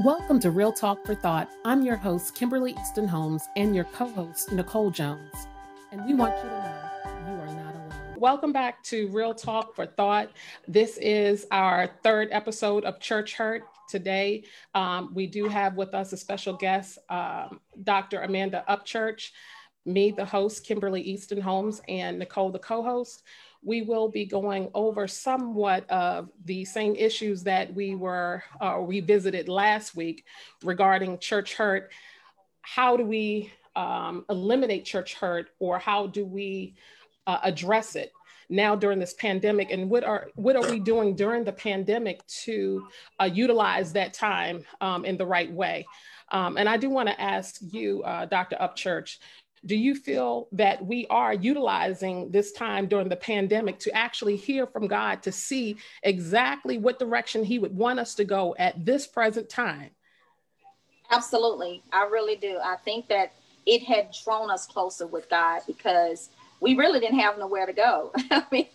Welcome to Real Talk for Thought. I'm your host, Kimberly Easton Holmes, and your co host, Nicole Jones. And we want you to know you are not alone. Welcome back to Real Talk for Thought. This is our third episode of Church Hurt. Today, um, we do have with us a special guest, um, Dr. Amanda Upchurch, me, the host, Kimberly Easton Holmes, and Nicole, the co host we will be going over somewhat of the same issues that we were uh, revisited last week regarding church hurt. How do we um, eliminate church hurt, or how do we uh, address it now during this pandemic? And what are what are we doing during the pandemic to uh, utilize that time um, in the right way? Um, and I do want to ask you, uh, Dr. Upchurch, do you feel that we are utilizing this time during the pandemic to actually hear from God to see exactly what direction He would want us to go at this present time? Absolutely. I really do. I think that it had drawn us closer with God because we really didn't have nowhere to go. I mean,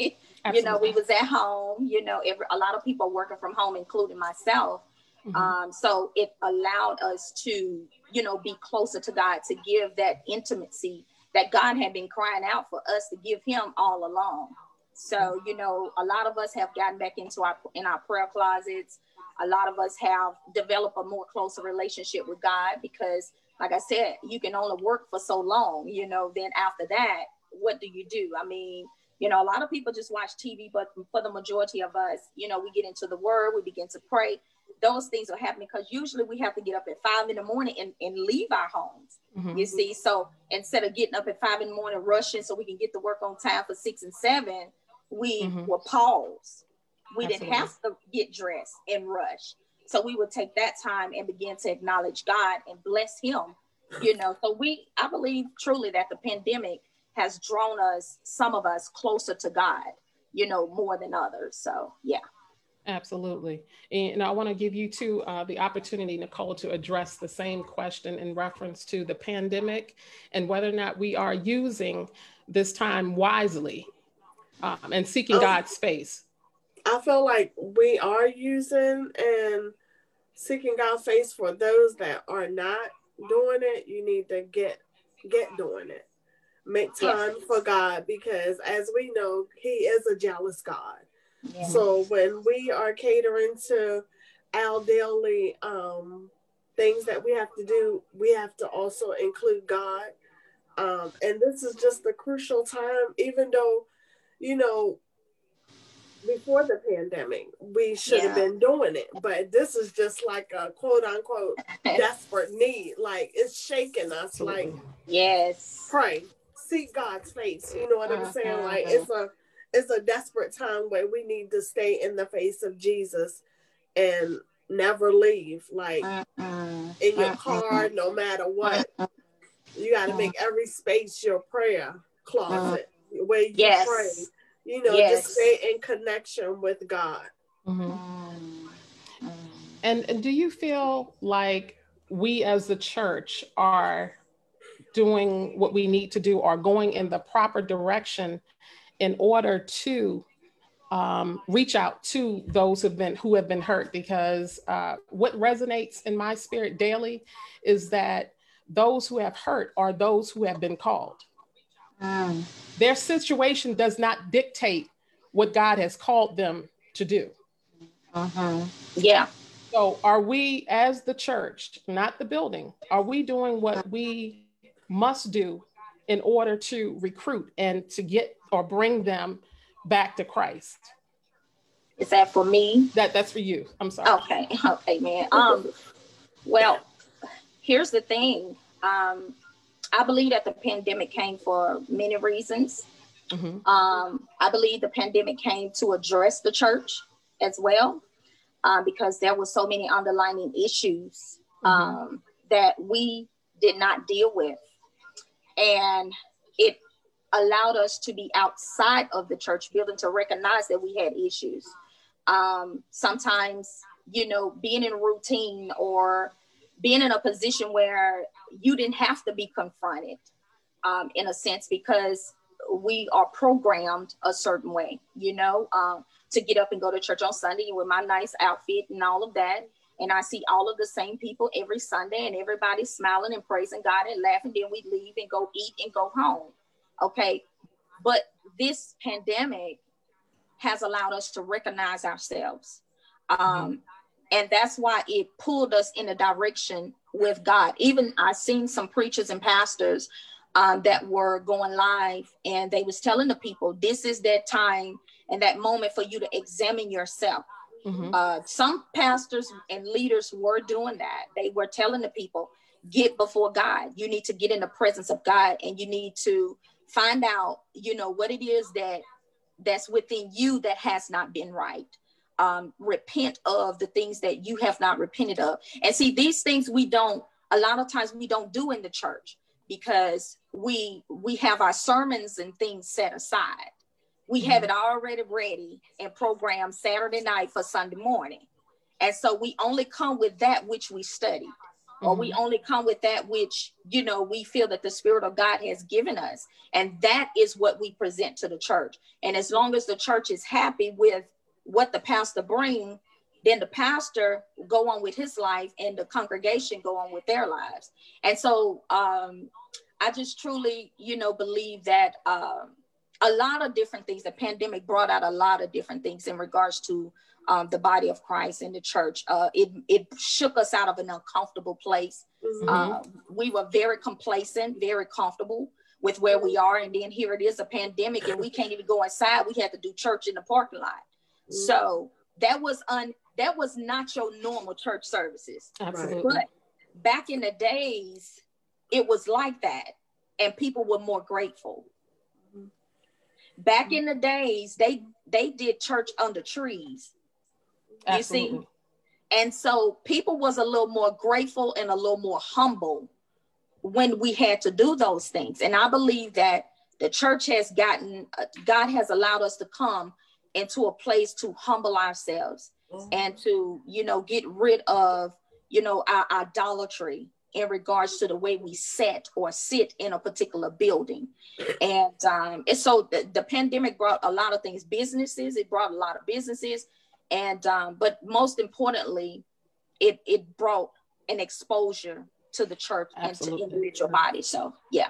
Absolutely. you know, we was at home, you know, every, a lot of people working from home, including myself. Mm-hmm. Um, so it allowed us to, you know, be closer to God, to give that intimacy that God had been crying out for us to give Him all along. So, you know, a lot of us have gotten back into our in our prayer closets. A lot of us have developed a more closer relationship with God because, like I said, you can only work for so long. You know, then after that, what do you do? I mean, you know, a lot of people just watch TV, but for the majority of us, you know, we get into the Word, we begin to pray, those things are happening because usually we have to get up at five in the morning and, and leave our homes. Mm-hmm. You see, so instead of getting up at five in the morning rushing so we can get to work on time for six and seven, we mm-hmm. will pause. We Absolutely. didn't have to get dressed and rush. So we would take that time and begin to acknowledge God and bless Him. You know, so we, I believe truly that the pandemic has drawn us, some of us, closer to God, you know, more than others. So, yeah. Absolutely. And I want to give you too uh, the opportunity, Nicole, to address the same question in reference to the pandemic and whether or not we are using this time wisely um, and seeking um, God's face. I feel like we are using and seeking God's face for those that are not doing it. You need to get get doing it. Make time yes. for God because as we know, He is a jealous God. So when we are catering to our daily um, things that we have to do, we have to also include God. Um, and this is just a crucial time, even though, you know, before the pandemic, we should yeah. have been doing it. But this is just like a quote unquote desperate need. Like it's shaking us. Like, yes, pray, seek God's face. You know what I'm saying? Like uh-huh. it's a it's a desperate time where we need to stay in the face of Jesus and never leave. Like uh-uh. in your uh-uh. car, no matter what, uh-uh. you got to make every space your prayer closet where you yes. pray. You know, yes. just stay in connection with God. Mm-hmm. And, and do you feel like we as the church are doing what we need to do or going in the proper direction in order to um, reach out to those who've been who have been hurt because uh, what resonates in my spirit daily is that those who have hurt are those who have been called mm. their situation does not dictate what god has called them to do uh-huh. yeah so are we as the church not the building are we doing what we must do in order to recruit and to get or bring them back to Christ. Is that for me? That that's for you. I'm sorry. Okay. Okay, man. Um, well, here's the thing. Um, I believe that the pandemic came for many reasons. Mm-hmm. Um, I believe the pandemic came to address the church as well, um, because there were so many underlying issues mm-hmm. um, that we did not deal with, and it allowed us to be outside of the church building to recognize that we had issues. Um, sometimes, you know, being in routine or being in a position where you didn't have to be confronted um, in a sense because we are programmed a certain way, you know, um, to get up and go to church on Sunday with my nice outfit and all of that. And I see all of the same people every Sunday, and everybody smiling and praising God and laughing. Then we leave and go eat and go home. Okay. But this pandemic has allowed us to recognize ourselves. Um. And that's why it pulled us in a direction with God. Even I've seen some preachers and pastors um, that were going live and they was telling the people, this is that time and that moment for you to examine yourself. Mm-hmm. Uh, some pastors and leaders were doing that. They were telling the people, get before God. You need to get in the presence of God and you need to find out, you know, what it is that that's within you that has not been right. Um, repent of the things that you have not repented of. And see, these things we don't, a lot of times we don't do in the church because we we have our sermons and things set aside. We have mm-hmm. it already ready and programmed Saturday night for Sunday morning. And so we only come with that which we study, or we mm-hmm. only come with that which, you know, we feel that the Spirit of God has given us. And that is what we present to the church. And as long as the church is happy with what the pastor bring, then the pastor go on with his life and the congregation go on with their lives. And so um, I just truly, you know, believe that um, a lot of different things. The pandemic brought out a lot of different things in regards to um, the body of Christ and the church. Uh, it it shook us out of an uncomfortable place. Mm-hmm. Uh, we were very complacent, very comfortable with where we are, and then here it is, a pandemic, and we can't even go inside. We had to do church in the parking lot. Mm-hmm. So that was un that was not your normal church services. Absolutely. But back in the days, it was like that, and people were more grateful back in the days they they did church under trees. You Absolutely. see and so people was a little more grateful and a little more humble when we had to do those things. And i believe that the church has gotten uh, god has allowed us to come into a place to humble ourselves mm-hmm. and to you know get rid of you know our idolatry in regards to the way we set or sit in a particular building. And um, and so the, the, pandemic brought a lot of things, businesses, it brought a lot of businesses. And um, but most importantly, it it brought an exposure to the church Absolutely. and to individual bodies. So yeah.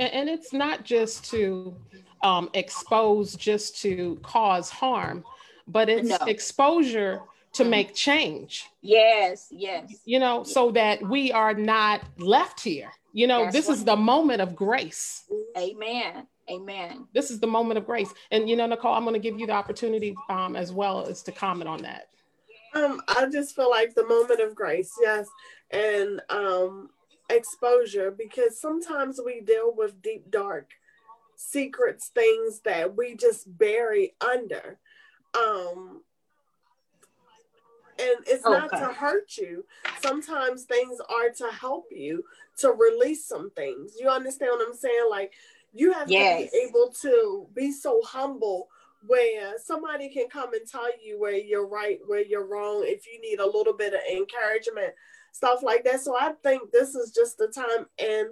And, and it's not just to um, expose just to cause harm, but it's no. exposure to mm-hmm. make change. Yes, yes. You know, so that we are not left here. You know, That's this is the moment of grace. Amen. Amen. This is the moment of grace. And you know, Nicole, I'm going to give you the opportunity um, as well as to comment on that. Um, I just feel like the moment of grace, yes, and um, exposure because sometimes we deal with deep, dark secrets, things that we just bury under. Um, and it's okay. not to hurt you. Sometimes things are to help you to release some things. You understand what I'm saying? Like you have yes. to be able to be so humble where somebody can come and tell you where you're right, where you're wrong, if you need a little bit of encouragement, stuff like that. So I think this is just the time and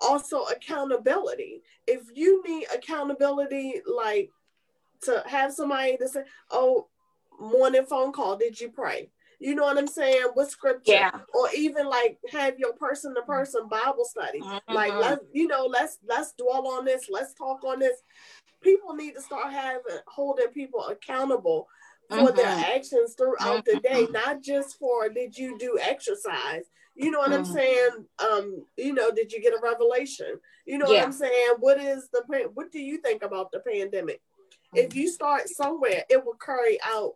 also accountability. If you need accountability, like to have somebody to say, oh, morning phone call, did you pray? You know what I'm saying? What scripture? Yeah. Or even like have your person to person Bible study. Mm-hmm. Like let's you know, let's let's dwell on this, let's talk on this. People need to start having holding people accountable for mm-hmm. their actions throughout mm-hmm. the day, mm-hmm. not just for did you do exercise. You know what I'm mm-hmm. saying? Um, you know, did you get a revelation? You know yeah. what I'm saying? What is the what do you think about the pandemic? If mm-hmm. you start somewhere, it will carry out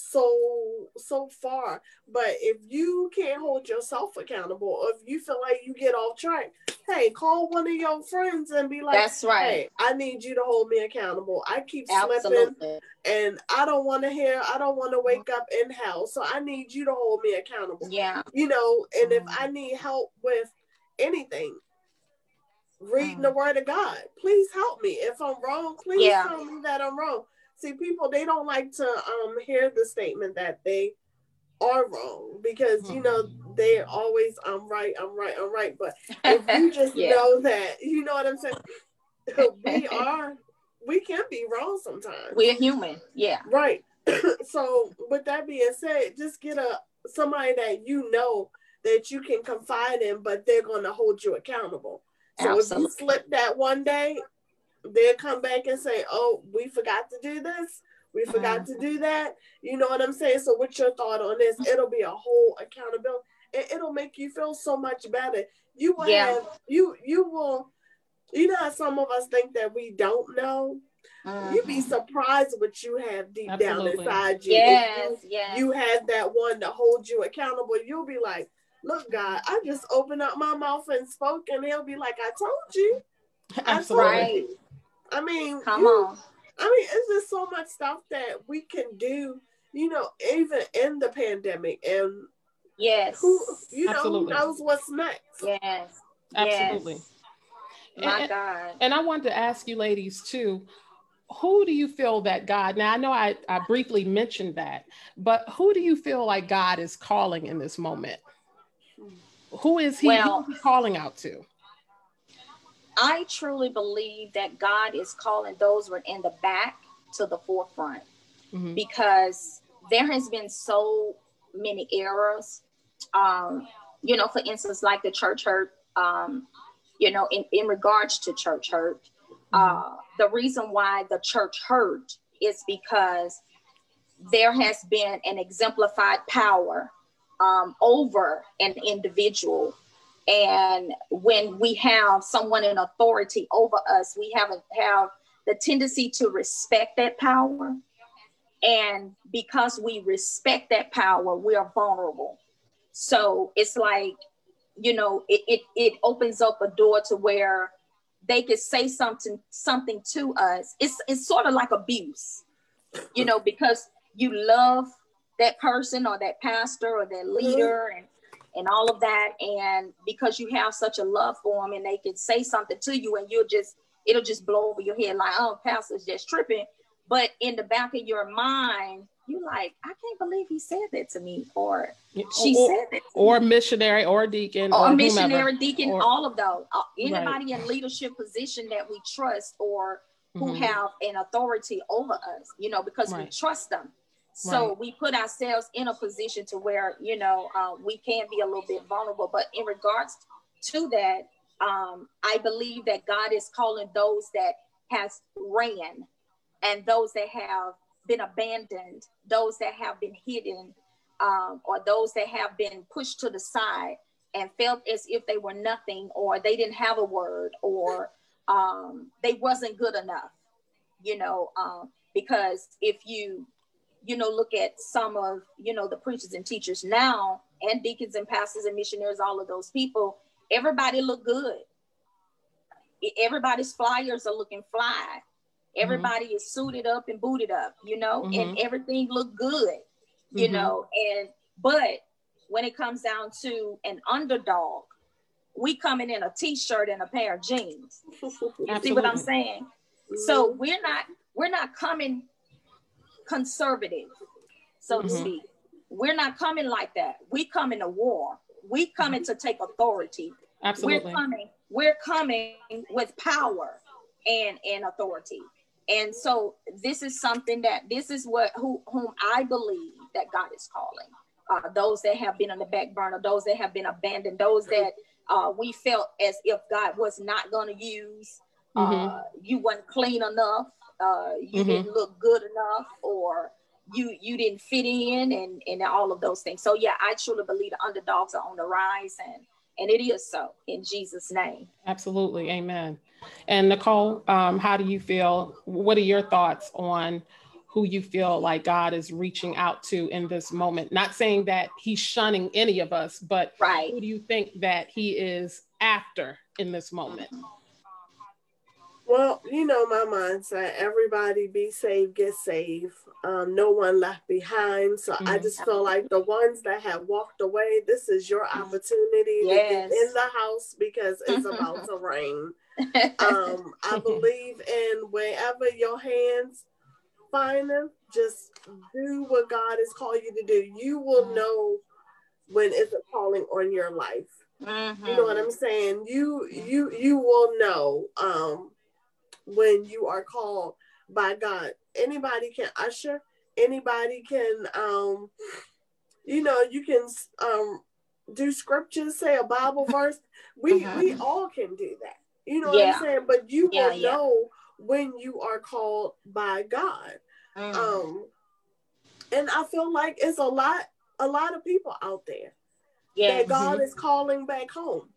so so far. But if you can't hold yourself accountable or if you feel like you get off track hey call one of your friends and be like that's right. hey, i need you to hold me accountable. I keep Absolutely. slipping and i don't want to hear i don't want to wake up in hell. So i need you to hold me accountable. Yeah. You know and if i need help with anything reading mm. the word of god please help me. If i'm wrong please yeah. tell me that i'm wrong see people they don't like to um hear the statement that they are wrong because you know hmm. they always I'm right, I'm right, I'm right. But if you just yeah. know that, you know what I'm saying, we are we can be wrong sometimes. We're human, yeah. Right. so with that being said, just get a somebody that you know that you can confide in, but they're gonna hold you accountable. So Absolutely. if you slip that one day, they'll come back and say, Oh, we forgot to do this. We forgot mm-hmm. to do that. You know what I'm saying? So what's your thought on this? It'll be a whole accountability. It, it'll make you feel so much better. You will yeah. have you you will you know how some of us think that we don't know. Mm-hmm. You'd be surprised what you have deep Absolutely. down inside you. Yes, you, yes. You have that one to hold you accountable. You'll be like, look, God, I just opened up my mouth and spoke, and he'll be like, I told you. Absolutely. I, told you. I mean, come you, on. I mean, it's just so much stuff that we can do, you know, even in the pandemic. And yes, who you know who knows what's next? Yes. Absolutely. Yes. My and, God. And I wanted to ask you ladies too, who do you feel that God, now I know I, I briefly mentioned that, but who do you feel like God is calling in this moment? Hmm. Who is he, well, who is he calling out to? I truly believe that God is calling those who are in the back to the forefront mm-hmm. because there has been so many errors. Um, you know, for instance, like the church hurt, um, you know, in, in regards to church hurt, mm-hmm. uh, the reason why the church hurt is because there has been an exemplified power um, over an individual and when we have someone in authority over us, we haven't have the tendency to respect that power. And because we respect that power, we are vulnerable. So it's like, you know, it, it, it opens up a door to where they could say something something to us. It's it's sort of like abuse, you know, because you love that person or that pastor or that mm-hmm. leader and and all of that. And because you have such a love for them and they can say something to you and you'll just, it'll just blow over your head like, oh, pastor's just tripping. But in the back of your mind, you're like, I can't believe he said that to me, or she or, said that, or me. missionary, or deacon, or, or missionary, whomever. deacon, or, all of those. Uh, anybody right. in leadership position that we trust or who mm-hmm. have an authority over us, you know, because right. we trust them. So right. we put ourselves in a position to where, you know, uh, we can be a little bit vulnerable. But in regards to that, um, I believe that God is calling those that has ran and those that have been abandoned, those that have been hidden, um, or those that have been pushed to the side and felt as if they were nothing or they didn't have a word or um, they wasn't good enough, you know, um, because if you you know, look at some of, you know, the preachers and teachers now and deacons and pastors and missionaries, all of those people, everybody look good. Everybody's flyers are looking fly. Mm-hmm. Everybody mm-hmm. is suited up and booted up, you know, mm-hmm. and everything look good, you mm-hmm. know, and but when it comes down to an underdog, we coming in a t-shirt and a pair of jeans. you see what I'm saying? So mm-hmm. we're not we're not coming conservative, so mm-hmm. to speak. We're not coming like that. We come in a war. We coming mm-hmm. to take authority. Absolutely. We're coming. We're coming with power and and authority. And so this is something that this is what who whom I believe that God is calling. Uh, those that have been on the back burner, those that have been abandoned, those that uh, we felt as if God was not going to use. Mm-hmm. Uh, you weren't clean enough uh, you mm-hmm. didn't look good enough or you you didn't fit in and and all of those things. So yeah i truly believe the underdogs are on the rise and and it is so in jesus name. Absolutely. Amen. And nicole um, how do you feel? What are your thoughts on who you feel like god is reaching out to in this moment? Not saying that he's shunning any of us but right. who do you think that he is after in this moment? Mm-hmm. Well, you know my mindset. Everybody be saved, get saved. Um, no one left behind. So mm-hmm. I just feel like the ones that have walked away, this is your mm-hmm. opportunity yes. to get in the house because it's about to rain. Um, I believe in wherever your hands find them, just do what God has called you to do. You will mm-hmm. know when it's a calling on your life. Mm-hmm. You know what I'm saying? You you you will know. Um when you are called by God. Anybody can usher, anybody can um you know you can um do scriptures say a bible verse we mm-hmm. we all can do that you know yeah. what i'm saying but you yeah, will yeah. know when you are called by god mm. um and i feel like it's a lot a lot of people out there yeah. that god mm-hmm. is calling back home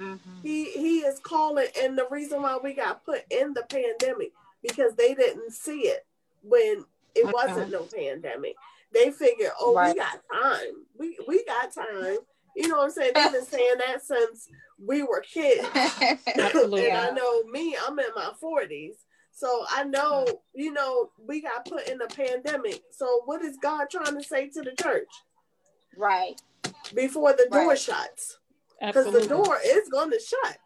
mm-hmm. he he is calling and the reason why we got put in the pandemic because they didn't see it when it okay. wasn't no pandemic. They figured, oh, right. we got time. We we got time. You know what I'm saying? They've been saying that since we were kids. Absolutely. and I know me, I'm in my 40s. So I know, you know, we got put in a pandemic. So what is God trying to say to the church? Right. Before the door right. shuts. Because the door is going to shut.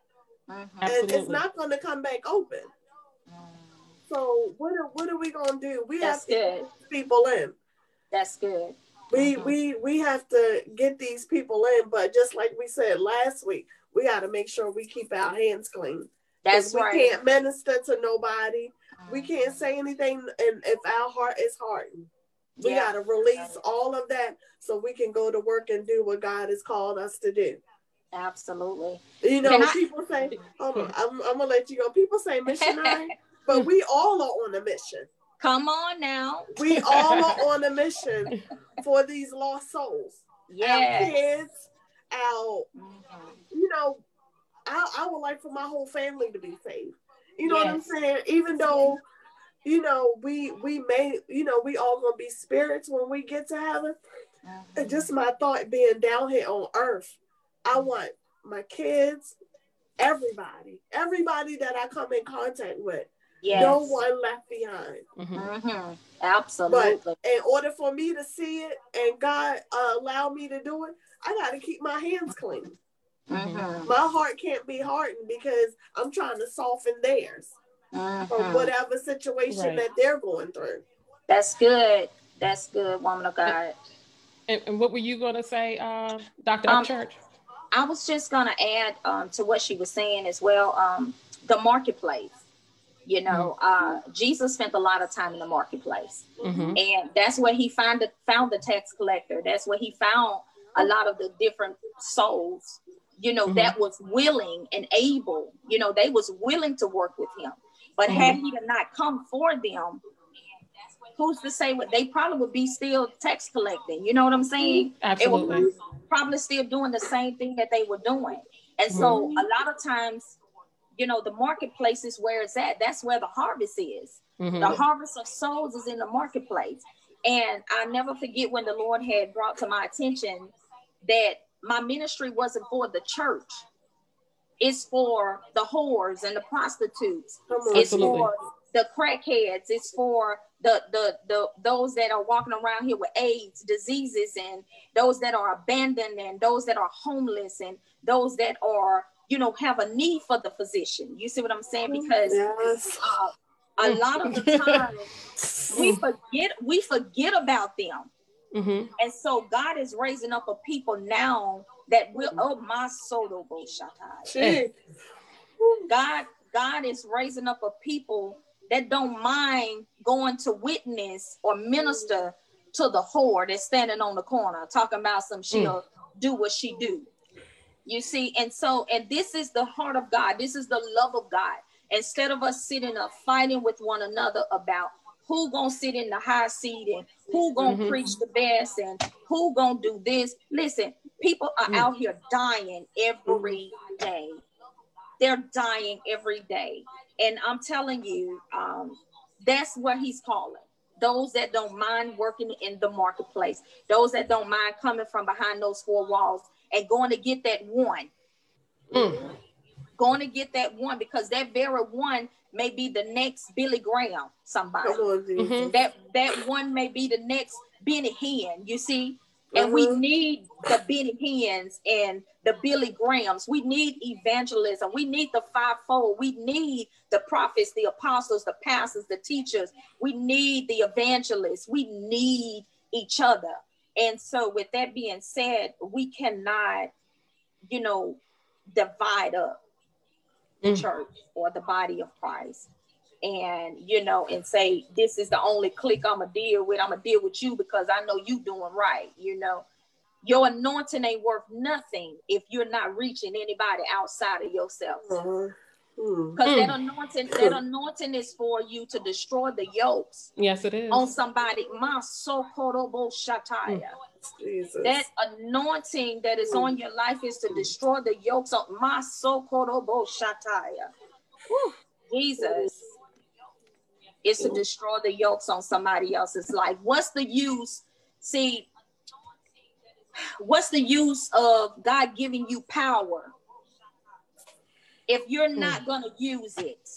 Mm-hmm. And it's not going to come back open. So what are what are we gonna do? We That's have to good. get people in. That's good. We mm-hmm. we we have to get these people in, but just like we said last week, we got to make sure we keep our hands clean. That's we right. We can't minister to nobody. Mm-hmm. We can't say anything, and if our heart is hardened, we yeah. got to release all of that so we can go to work and do what God has called us to do. Absolutely. You know, people say, hold on, I'm, I'm gonna let you go. People say missionary. but we all are on a mission. Come on now. We all are on a mission for these lost souls. Yes. Our kids, our, mm-hmm. you know, I, I would like for my whole family to be saved. You know yes. what I'm saying? Even though, you know, we we may, you know, we all gonna be spirits when we get to heaven. Mm-hmm. Just my thought being down here on earth, I want my kids, everybody, everybody that I come in contact with Yes. No one left behind. Mm-hmm. Mm-hmm. Absolutely. But in order for me to see it and God uh, allow me to do it, I got to keep my hands clean. Mm-hmm. My heart can't be hardened because I'm trying to soften theirs mm from whatever situation right. that they're going through. That's good. That's good, woman of God. And, and what were you going to say, uh, Dr. Um, Church? I was just going to add um, to what she was saying as well um, the marketplace. You know, mm-hmm. uh, Jesus spent a lot of time in the marketplace, mm-hmm. and that's where he found the, found the tax collector. That's where he found a lot of the different souls. You know, mm-hmm. that was willing and able. You know, they was willing to work with him. But had mm-hmm. he not come for them, who's to say what they probably would be still tax collecting? You know what I'm saying? Absolutely. probably still doing the same thing that they were doing. And so mm-hmm. a lot of times you know, the marketplace is where it's at. That's where the harvest is. Mm-hmm. The harvest of souls is in the marketplace. And I never forget when the Lord had brought to my attention that my ministry wasn't for the church. It's for the whores and the prostitutes. It's for the crackheads. It's for the, the the those that are walking around here with AIDS, diseases, and those that are abandoned, and those that are homeless, and those that are you know, have a need for the physician. You see what I'm saying? Because yes. uh, a lot of the time we forget we forget about them. Mm-hmm. And so God is raising up a people now that will oh my soul God God is raising up a people that don't mind going to witness or minister to the whore that's standing on the corner talking about some she'll mm. do what she do. You see, and so, and this is the heart of God. This is the love of God. Instead of us sitting up fighting with one another about who gonna sit in the high seat and who gonna mm-hmm. preach the best and who gonna do this. Listen, people are mm. out here dying every day. They're dying every day. And I'm telling you, um, that's what he's calling. Those that don't mind working in the marketplace, those that don't mind coming from behind those four walls and going to get that one. Mm. Going to get that one because that very one may be the next Billy Graham, somebody. Mm-hmm. That that one may be the next Benny Hinn, you see? And mm-hmm. we need the Benny Hinns and the Billy Grahams. We need evangelism. We need the fivefold. We need the prophets, the apostles, the pastors, the teachers. We need the evangelists. We need each other. And so, with that being said, we cannot, you know, divide up the mm. church or the body of Christ. And you know and say this is the only clique i'm gonna deal with i'm gonna deal with you because i know you doing right you know your anointing ain't worth nothing if you're not reaching anybody outside of yourself Uh-huh. Hmm. because that Mm. anointing that anointing is for you to destroy the yokes Yes, it is. on somebody my so shataya Jesus. that anointing that is on your life is to destroy the yokes of my so called shataya Whew, jesus is to mm-hmm. destroy the yokes on somebody else's life what's the use? See what's the use of god giving you power if you're mm. not going to use it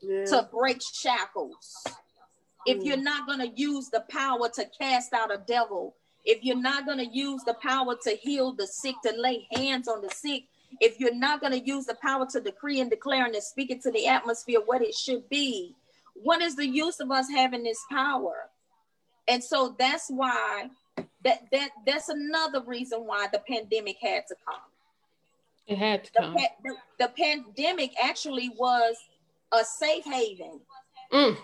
yeah. to break shackles. If you're mm. not going to use the power to cast out a devil, if you're not going to use the power to heal the sick, to lay hands on the sick, if you're not going to use the power to decree and declare and to speak it to the atmosphere what it should be, what is the use of us having this power? And so that's why that that that's another reason why the pandemic had to come. it had to The, come. pa- the, the pandemic actually was a safe haven Mm.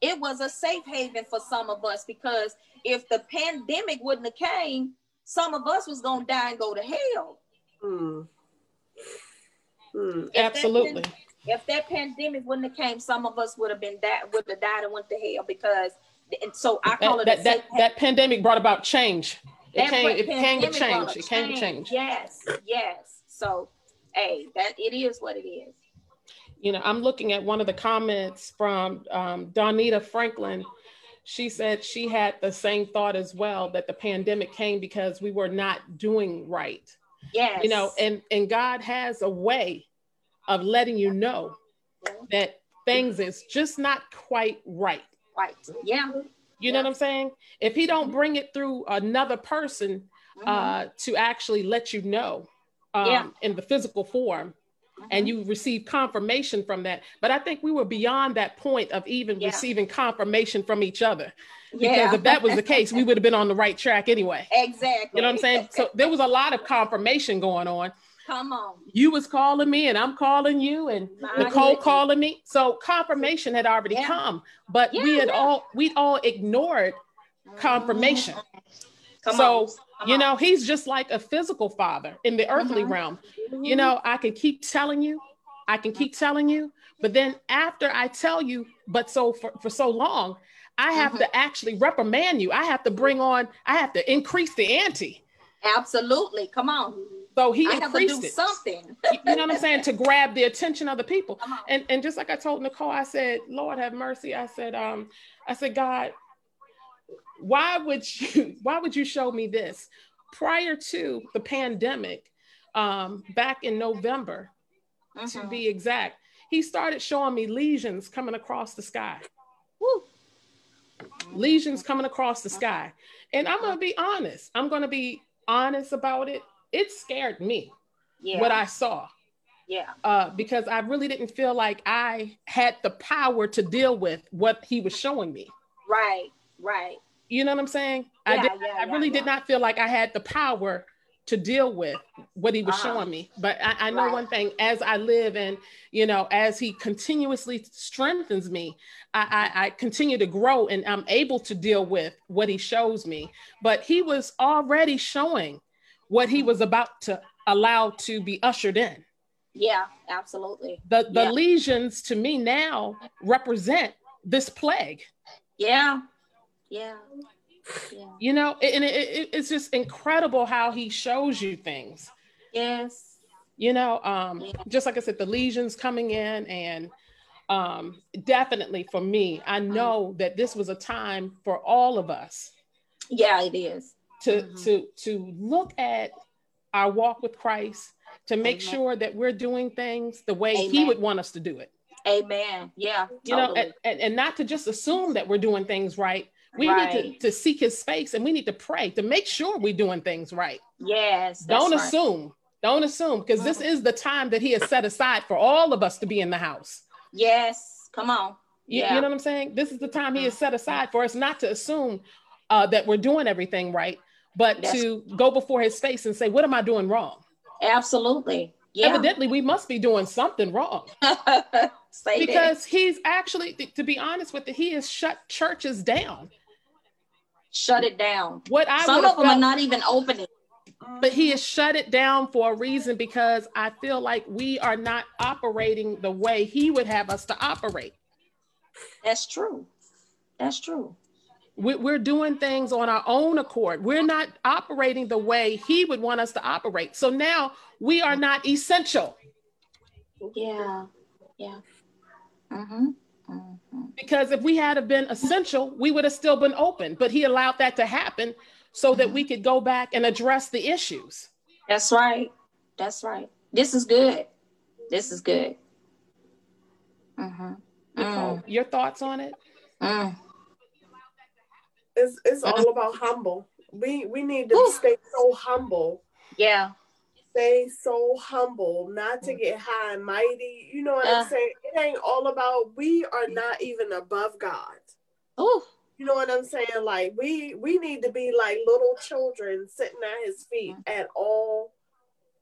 it was a safe haven for some of us because if the pandemic wouldn't have came, some of us was gonna die and go to hell. Hmm. Hmm. If that Absolutely. pan- if that pandemic wouldn't have came, some of us would have been that would have died and went to hell because. And so I call That, it that, a safe that, that pandemic brought about change. It That came, it came with pandemic change. It came with change. Yes, yes. So, hey, that it is what it is. you know, I'm looking at one of the comments from um, Donita Franklin. She said she had the same thought as well that the pandemic came because we were not doing right. Yes. You know, and and God has a way of letting you know that things is just not quite right. right. Yeah. You know what I'm saying? If He don't bring it through another person uh, to actually let you know um, Yeah. in the physical form, and you receive confirmation from that. But I think we were beyond that point of even Yeah. receiving confirmation from each other. Because if that was the case, we would have been on the right track anyway. exactly. You know what I'm saying? So there was a lot of confirmation going on. Come on. You was calling me and I'm calling you and My Nicole goodness. calling me. So confirmation had already Yeah. come, but we had yeah. all we all ignored confirmation. Come So, on. Come you on. know, he's just like a physical father in the earthly Mhm. realm. You know, I can keep telling you, I can keep telling you, but then after I tell you, but so for, for so long, I have Mhm. to actually reprimand you. I have to bring on, I have to increase the ante. Absolutely. Come on. So he I have to do increased it. something. You know what I'm saying? To grab the attention of the people. On. And and just like I told Nicole, I said, Lord have mercy. I said, um, I said, God, why would you why would you show me this? Prior to the pandemic, um, back in November, to Mhm. be exact, he started showing me lesions coming across the sky. Woo. Lesions coming across the sky. And I'm gonna be honest. I'm gonna be honest about it. It scared me Yeah. what I saw. yeah. uh, because I really didn't feel like I had the power to deal with what he was showing me. Right. Right. You know what I'm saying? I Yeah, did, yeah, I really did not feel like I had the power to deal with what he was Uh-huh. showing me. But I, I know Right. one thing: as I live and you know, as he continuously strengthens me, I, I, I continue to grow and I'm able to deal with what he shows me. But he was already showing what he was about to allow to be ushered in. Yeah. Absolutely. the the Yeah. lesions to me now represent this plague Yeah. Yeah. Yeah. you know and it, it, it's just incredible how he shows you things Yes. you know um Yeah. just like i said the lesions coming in and um definitely for me i Mm-hmm. know that this was a time for all of us Yeah, it is. To Mhm. to to look at our walk with christ to make Amen. sure that we're doing things the way he would want us to do it Amen. Yeah. you know and, and, and not to just assume that we're doing things right we need to, to seek his face and we need to pray to make sure we're doing things right yes. don't right. assume don't assume because this is the time that he has set aside for all of us to be in the house Yes. Come on. you, yeah. you know what i'm saying this is the time he has set aside for us not to assume uh, that we're doing everything right but That's- to go before his face and say what am i doing wrong Absolutely. Yeah. evidently we must be doing something wrong Say because he's actually, to be honest with you, he has shut churches down. Shut it down. What I Some of them felt- are not even opening. but he has shut it down for a reason because I feel like we are not operating the way he would have us to operate. That's true. That's true. We- We're doing things on our own accord. We're not operating the way he would want us to operate. So now we are not essential Yeah. Yeah. Mm-hmm. Mm-hmm. because if we had have been essential, we would have still been open. But he allowed that to happen so that we could go back and address the issues. That's right. That's right. This is good. This is good. Mm-hmm. Nicole, your thoughts on it? Mm. It's it's all about humble. We we need to Whew. stay so humble. Yeah. Stay so humble, not to get high and mighty. You know what Uh. I'm saying? It ain't all about we are not even above God. Oh. You know what I'm saying? Like we we need to be like little children sitting at his feet at all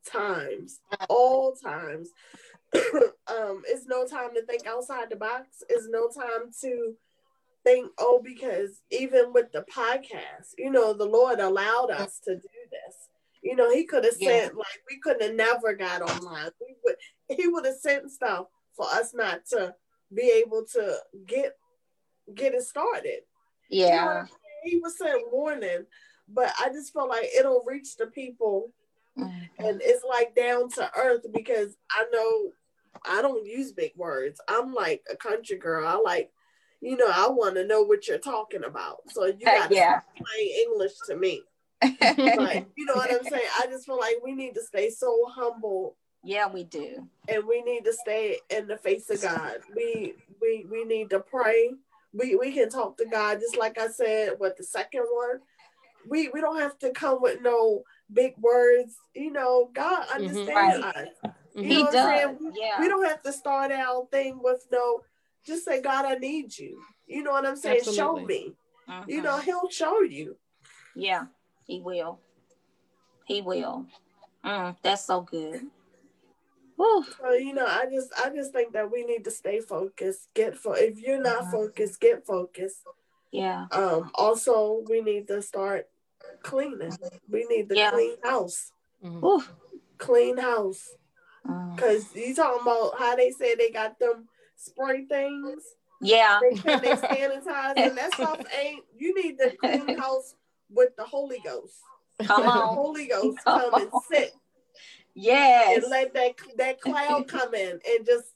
times. All times. um, it's no time to think outside the box. It's no time to think, oh, because even with the podcast, you know, the Lord allowed us to do this. You know, he could have Yeah. sent like we couldn't have never got online. We would he would have sent stuff for us not to be able to get get it started. You know Yeah. He was saying warning, but I just feel like it'll reach the people Mhm. and it's like down to earth because I know I don't use big words. I'm like a country girl. I like, you know, I want to know what you're talking about. So you got to Yeah. plain English to me. Like, you know what I'm saying? I just feel like we need to stay so humble yeah, we do. and we need to stay in the face of God. We we we need to pray. We we can talk to God just like I said with the second one. We we don't have to come with no big words. You know, God understands us. You Mhm. know He I'm does. saying? We- Yeah. We don't have to start our thing with no just say, God, I need you. You know what I'm saying? Show Absolutely. me. You know, Mhm. he'll show you. Yeah, he will. He will. Mm, that's so good. Whew. So you know, I just I just think that we need to stay focused. Get fo- if you're not Mhm. focused, get focused. Yeah. Um, also, we need to start cleaning. We need to Yeah. clean house, Mhm. Clean house. Mm. Cause you talking about how they say they got them spray things. Yeah. They say they sanitize, and that stuff ain't. You need to clean house with the Holy Ghost. Come Let the on. Holy Ghost come and sit Yes. and let that that cloud come in and just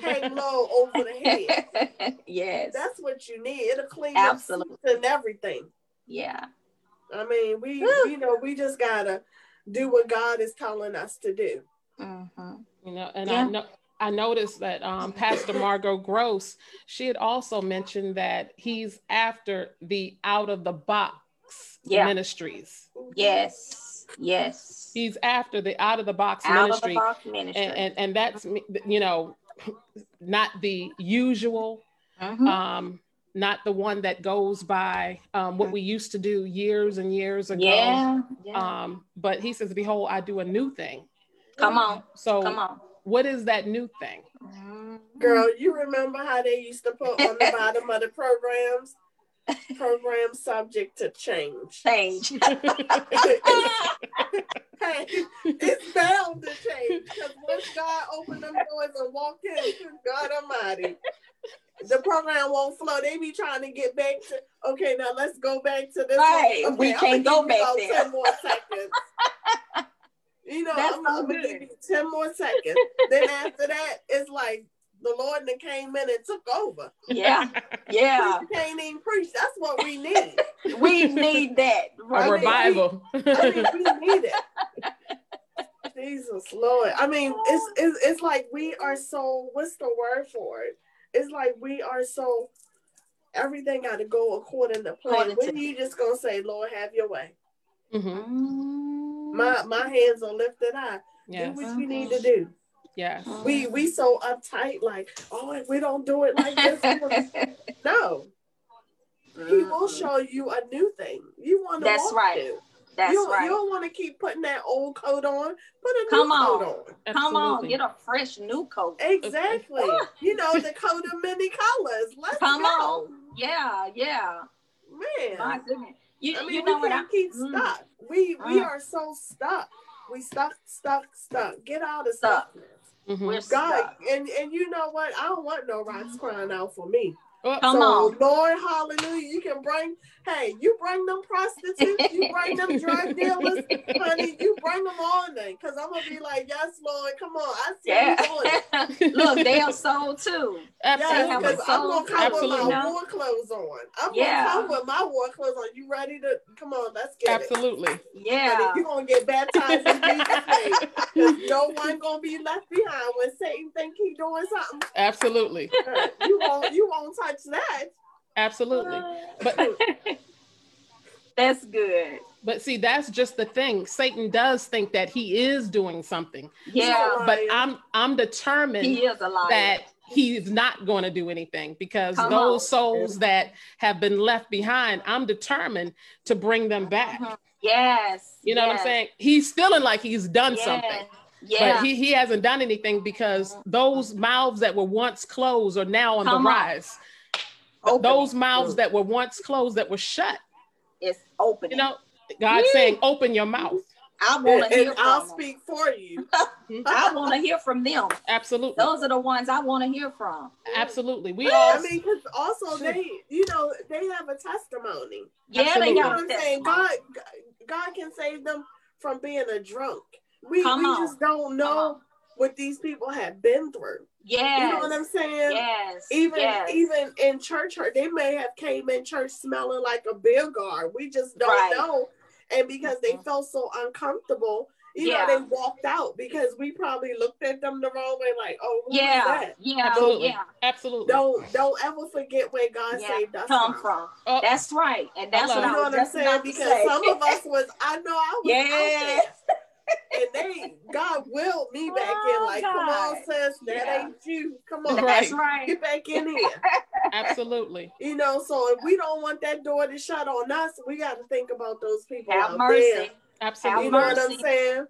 hang low over the head. yes. That's what you need. It'll clean Absolutely. your and everything. yeah. I mean, we Whew. you know we just gotta do what God is telling us to do. hmm You know, and Yeah. I know I noticed that um, Pastor Margot Gross, she had also mentioned that he's after the out of the box Yeah. ministries. Yes. Yes. He's after the out of the box Out of the ministry, box ministry. and, and and that's you know not the usual, Mhm. um, not the one that goes by um, what we used to do years and years ago. yeah. yeah. Um, but he says, "Behold, I do a new thing." Come on. So, Come on. What is that new thing? Girl, you remember how they used to put on the bottom of the programs? Program subject to change. Change. hey, it's bound to change because once God opened them doors and walked in, God Almighty, the program won't flow. They be trying to get back to okay. Now let's go back to this. Right, one. we can't go back there. Ten more seconds. You know, That's I'm, so I'm gonna give you ten more seconds. then after that, it's like the Lord then came in and took over. yeah. Yeah. You can't even preach. That's what we need. We need that. A Right. revival. I mean, we need it. Jesus Lord. I mean, it's, it's it's like we are so what's the word for it? It's like we are so everything gotta go according to plan. To- When you just gonna say, Lord, have your way. Mhm. My my hands are lifted high. Yes. Do what you need to do. Yes. We we so uptight, like, oh, if we don't do it like this, no. He mm-hmm. will show you a new thing. You want to That's right. to. That's you, right. You don't want to keep putting that old coat on. Put a Come new on. coat on. Come on, get a fresh new coat. Exactly. you know, the coat of many colors. Let's Come go. on. Yeah, yeah. Man. My goodness. You, I mean, you know we what I can't keep Mm. stuck. We we Mm. are so stuck. We stuck, stuck, stuck. Get out of Stuck. stuckness. Mhm. We're God, stuck. and and you know what? I don't want no rocks crying out for me. Oh, Come so, on. Lord, hallelujah, you can bring, hey, you bring them prostitutes, you bring them drug dealers, honey, you bring them on then. Because I'm going to be like, yes, Lord, come on. I see you doing Look, they are sold too. Yes, Absolutely. because I'm going to come Absolutely. with my war clothes on. I'm Yeah. going to come with my war clothes on. You ready to, come on, let's get it. Absolutely. Yeah. You're going to get baptized in Jesus' name. 'Cause no one going to be left behind when Satan think he doing something. Absolutely. You won't, you won't touch that. Absolutely. But That's good. but see, that's just the thing. Satan does think that he is doing something. Yeah. But I'm I'm determined He is that he's not going to do anything because Come those on. souls that have been left behind, I'm determined to bring them back. Mhm. Yes. You know what I'm saying? He's feeling like he's done yes, something, Yeah. but he, he hasn't done anything because those mouths that were once closed are now on Come the on. Rise. Opening. Those mouths mm. that were once closed that were shut, it's open. you know, God's Yee. saying, open your mouth. I want to hear. From I'll them. speak for you. I want to hear from them. Absolutely. Those are the ones I want to hear from. Absolutely. We all I mean, because also they, you know, they have a testimony. Yeah, Absolutely. they You know got what I'm that. saying? God, God can save them from being a drunk. We, Come we on. just don't know on. What these people have been through. Yeah. You know what I'm saying? Yes. Even yes. even in church hurt, they may have came in church smelling like a beer guard. We just don't Right. know. And because they Mhm. felt so uncomfortable, you Yeah. know, they walked out because we probably looked at them the wrong way, like, oh, who is yeah. that? Yeah. absolutely. Yeah. Absolutely. Don't don't ever forget where God Yeah. saved us Come from. from. Oh, That's right. And that's what You I know was what I'm saying? Because some of us was, I know I was. Yes. And they, God willed me back in. Oh, Like, come on, God. sis, that Yeah. ain't you. Come on, Right. That's right. get back in here. absolutely. You know, so if we don't want that door to shut on us, we got to think about those people Have out mercy. there. Absolutely. You know what I'm mercy. saying?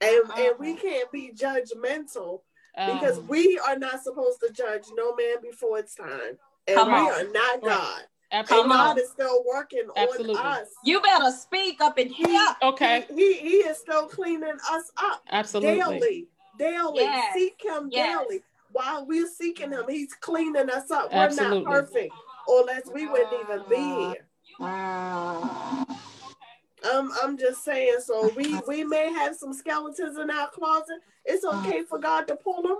And and we can't be judgmental Um, because we are not supposed to judge no man before it's time. And Come we on. are not God. And Come absolutely. God is still working Absolutely. on us. You better speak up in here. Okay. He, he he is still cleaning us up Absolutely. daily. Daily. Yes. Seek him Yes. daily. While we're seeking him, he's cleaning us up. We're Absolutely. not perfect. Or else we wouldn't even be here. Mm. Um, I'm just saying. So we we may have some skeletons in our closet. It's okay for God to pull them.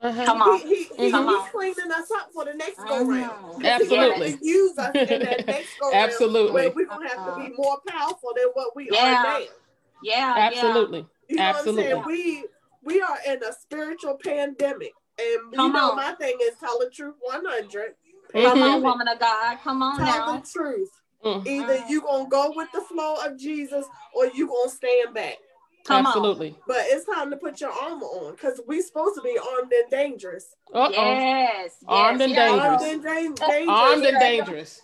Uh-huh. Come on. He, he, he- Come he's on. cleaning us up for the next go round. Absolutely. Use us in that next go round. Absolutely. We're gonna have to be more powerful than what we Yeah. are now. Yeah. Absolutely. You know Absolutely. what I'm saying? We we are in a spiritual pandemic. And Come you know on. my thing is tell the truth 100. Come on, Mhm. woman of God. Come on Tell now. the truth. Mm. Either you gonna go with the flow of Jesus or you gonna stand back. Come on. Absolutely. But it's time to put your armor on because we're supposed to be armed and dangerous. Uh-oh. Yes. yes. Armed and yes. Armed and dan- dangerous. Armed and dangerous.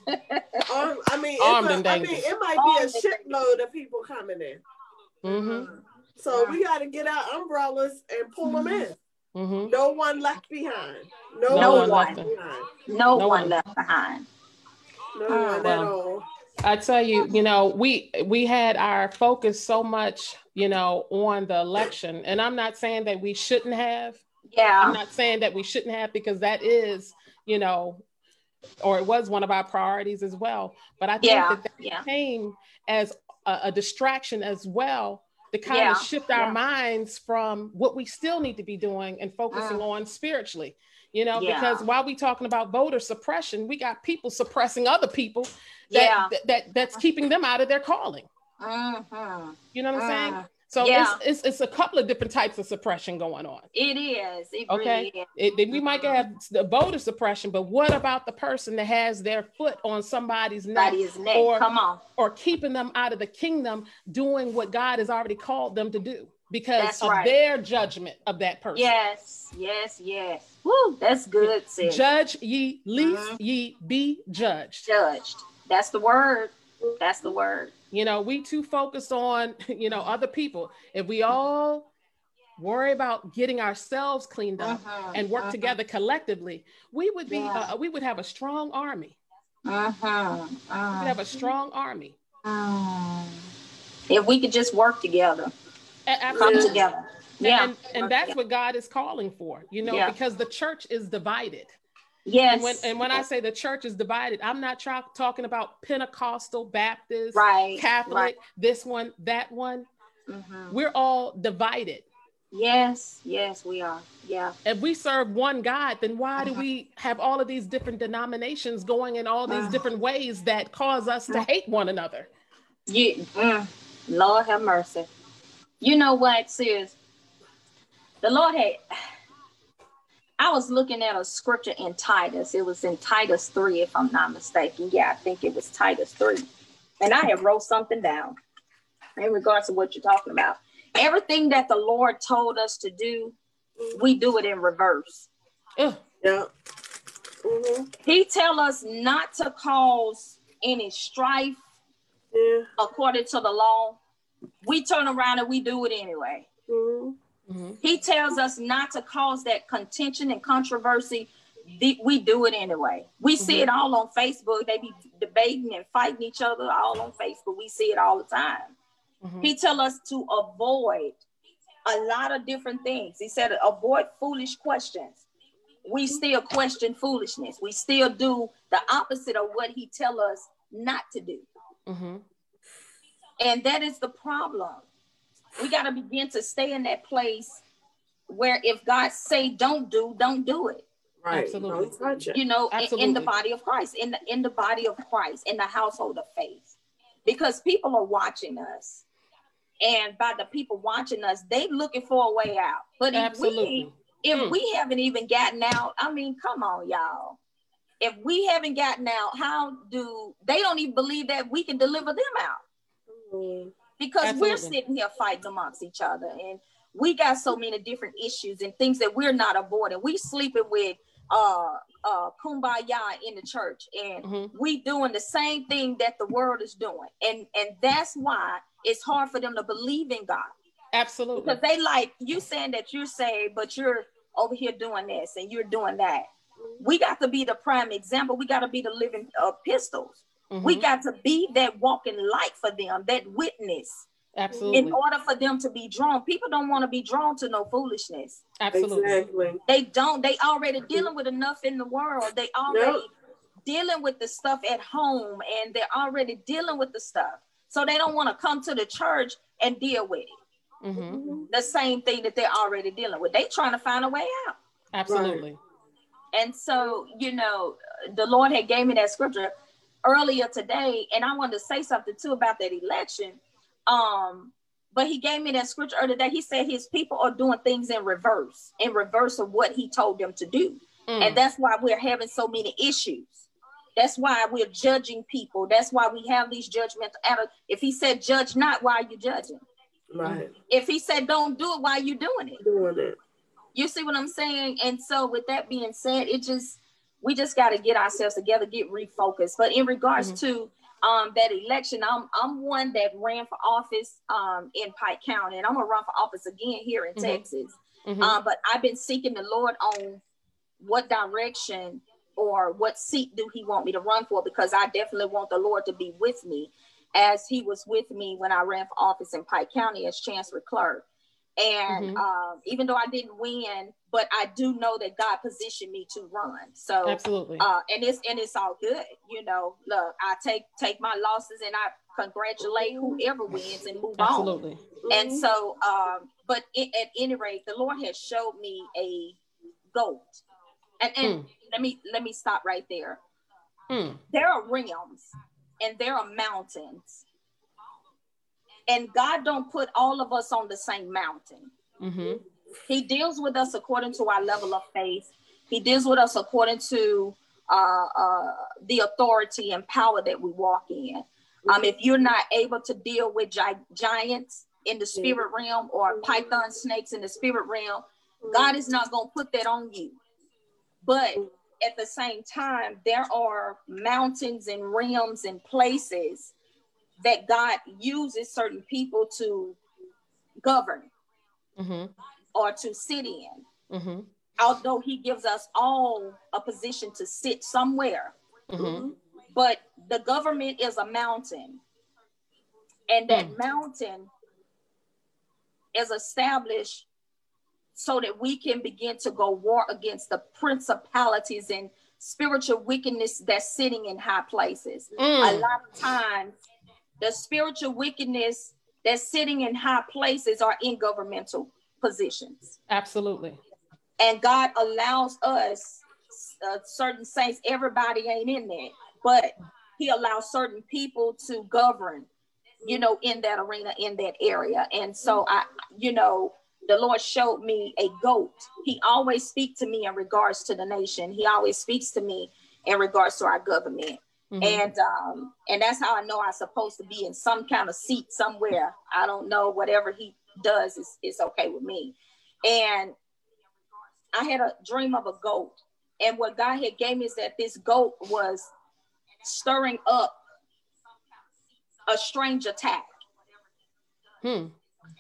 Armed- I mean, Armed it's and a, I mean, dangerous. it might be and a shitload of people coming in. Mm-hmm. So we got to get our umbrellas and pull them in. Mm-hmm. No one left behind. No, No one, one. left behind. No, No one one. left behind. No one at all. I tell you, you know, we we had our focus so much, you know, on the election, and I'm not saying that we shouldn't have. Yeah. I'm not saying that we shouldn't have because that is, you know, or it was one of our priorities as well. But I think Yeah. that that Yeah. came as a, a distraction as well to kind Yeah. of shift our minds from what we still need to be doing and focusing mm. on spiritually. You know. Yeah. because while we talking about voter suppression, we got people suppressing other people that, Yeah. that, that that's keeping them out of their calling. Mm-hmm. You know what I'm saying? Mm. So Yeah. it's, it's it's a couple of different types of suppression going on. It is. It Okay. really is. It, then we might have the voter suppression, but what about the person that has their foot on somebody's neck neck. Or- Come on. or keeping them out of the kingdom doing what God has already called them to do because That's of right. their judgment of that person? Yes. Yes. Yes. Woo. That's good, sis. Judge ye, least Mhm. ye be judged. Judged. That's the word. That's the word. You know, we too focused on, you know, other people. If we all worry about getting ourselves cleaned up uh-huh, and work uh-huh. together collectively, we would be yeah. uh, we would have a strong army. Uh-huh. uh-huh. We would have a strong army. Uh, if we could just work together, come together. Yeah. And, and that's what God is calling for, you know, yeah. because the church is divided. Yes. And when, and when I say the church is divided, I'm not tra- talking about Pentecostal, Baptist, right, Catholic, right. this one, that one. Mm-hmm. We're all divided. Yes, yes, we are. Yeah. If we serve one God, then why uh-huh. do we have all of these different denominations going in all these uh-huh. different ways that cause us to hate one another? You, mm, Lord have mercy. You know what, sis? The Lord had I was looking at a scripture in Titus. It was in Titus 3, if I'm not mistaken. Yeah, I think it was Titus 3. And I have wrote something down in regards to what you're talking about. Everything that the Lord told us to do, we do it in reverse. Yeah. Mm-hmm. He tell us not to cause any strife yeah. according to the law. We turn around and we do it anyway. Mm-hmm. Mm-hmm. He tells us not to cause that contention and controversy. We do it anyway. We mm-hmm. see it all on Facebook. They be debating and fighting each other all on Facebook. We see it all the time. Mm-hmm. He tell us to avoid a lot of different things. He said avoid foolish questions. We still question foolishness. We still do the opposite of what he tell us not to do. Mm-hmm. And that is the problem we got to begin to stay in that place where if God say don't do, don't do it. Right. Absolutely. You know, in, in, the body of Christ, in the in the body of Christ, in the household of faith. Because people are watching us. And by the people watching us, they looking for a way out. But if Absolutely. we if mm. we haven't even gotten out, I mean, come on, y'all. If we haven't gotten out, how do they don't even believe that we can deliver them out? Mm because Absolutely. we're sitting here fighting amongst each other and we got so many different issues and things that we're not avoiding. We sleeping with uh uh kumbaya in the church and mm-hmm. we doing the same thing that the world is doing. And and that's why it's hard for them to believe in God. Absolutely. Because they like you saying that you're saved, but you're over here doing this and you're doing that. We got to be the prime example. We got to be the living uh, epistles. Mm-hmm. We got to be that walking light for them, that witness. Absolutely. In order for them to be drawn, people don't want to be drawn to no foolishness. Absolutely. Exactly. They don't. They already dealing with enough in the world. They already nope. dealing with the stuff at home, and they're already dealing with the stuff. So they don't want to come to the church and deal with it. Mm-hmm. The same thing that they're already dealing with. They trying to find a way out. Absolutely. Right. And so, you know, the Lord had gave me that scripture earlier today, and I wanted to say something too about that election. Um, but he gave me that scripture earlier today. He said his people are doing things in reverse, in reverse of what he told them to do. Mm. And that's why we're having so many issues. That's why we're judging people. That's why we have these judgmental If he said judge not, why are you judging? Right. If he said don't do it, why are you doing it? Doing it. You see what I'm saying? And so with that being said, it just we just got to get ourselves together, get refocused. But in regards mm-hmm. to um, that election, I'm I'm one that ran for office um, in Pike County, and I'm gonna run for office again here in mm-hmm. Texas. Mm-hmm. Um, but I've been seeking the Lord on what direction or what seat do He want me to run for because I definitely want the Lord to be with me, as He was with me when I ran for office in Pike County as Chancery Clerk. And mm-hmm. um, even though I didn't win, but I do know that God positioned me to run. So absolutely, uh, and it's and it's all good. You know, look, I take take my losses and I congratulate whoever wins and move absolutely. on. Absolutely. And so, um, but it, at any rate, the Lord has showed me a goat. And and mm. let me let me stop right there. Mm. There are realms and there are mountains and God don't put all of us on the same mountain. Mm-hmm. He deals with us according to our level of faith. He deals with us according to uh, uh, the authority and power that we walk in. Um, if you're not able to deal with gi- giants in the spirit realm or python snakes in the spirit realm, God is not going to put that on you. But at the same time, there are mountains and realms and places that God uses certain people to govern mm-hmm. or to sit in. Mm-hmm. Although He gives us all a position to sit somewhere, mm-hmm. but the government is a mountain, and that mm. mountain is established so that we can begin to go war against the principalities and spiritual wickedness that's sitting in high places. Mm. A lot of times, the spiritual wickedness that's sitting in high places are in governmental positions. Absolutely. And God allows us, uh, certain saints, everybody ain't in there, but He allows certain people to govern, you know, in that arena, in that area. And so I, you know, the Lord showed me a goat. He always speaks to me in regards to the nation. He always speaks to me in regards to our government. Mm-hmm. And um, and that's how I know I'm supposed to be in some kind of seat somewhere. I don't know. Whatever he does is, is okay with me. And I had a dream of a goat. And what God had gave me is that this goat was stirring up a strange attack. Hmm.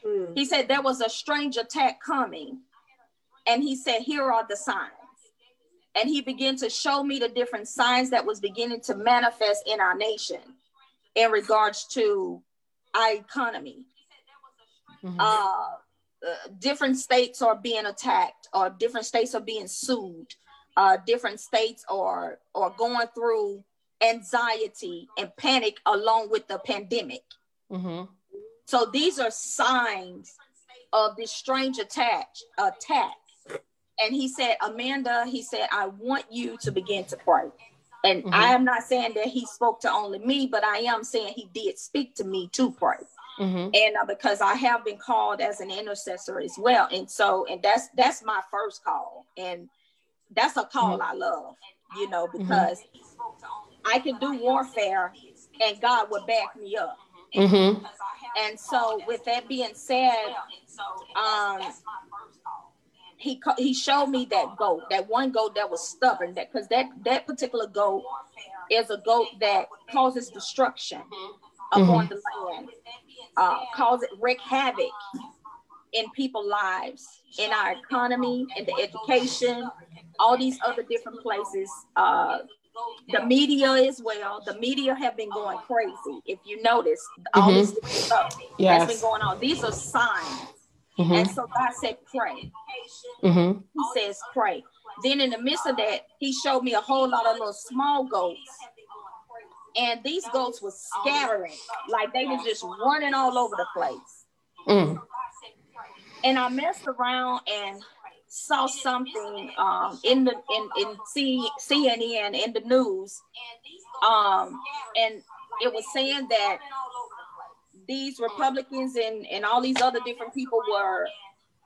Hmm. He said there was a strange attack coming. And he said, Here are the signs. And he began to show me the different signs that was beginning to manifest in our nation in regards to our economy. Mm-hmm. Uh, uh, different states are being attacked, or different states are being sued. Uh, different states are are going through anxiety and panic along with the pandemic. Mm-hmm. So these are signs of this strange attack attack. And he said, Amanda, he said, I want you to begin to pray. And mm-hmm. I am not saying that he spoke to only me, but I am saying he did speak to me to pray. Mm-hmm. And uh, because I have been called as an intercessor as well. And so, and that's that's my first call. And that's a call mm-hmm. I love, you know, mm-hmm. because I can do warfare and God would back me up. Mm-hmm. And so, with that being said, um, he he showed me that goat, that one goat that was stubborn, that because that that particular goat is a goat that causes destruction upon mm-hmm. the land, uh, causes wreak havoc in people's lives, in our economy, in the education, all these other different places. Uh, the media as well. The media have been going crazy. If you notice, all mm-hmm. this stuff yes. has been going on. These are signs. Mm-hmm. And so God said, pray. Mm-hmm. He says, pray. Then in the midst of that, he showed me a whole lot of little small goats. And these goats were scattering, like they were just running all over the place. Mm. And I messed around and saw something um, in the in in C, CNN in the news, um, and it was saying that these Republicans and and all these other different people were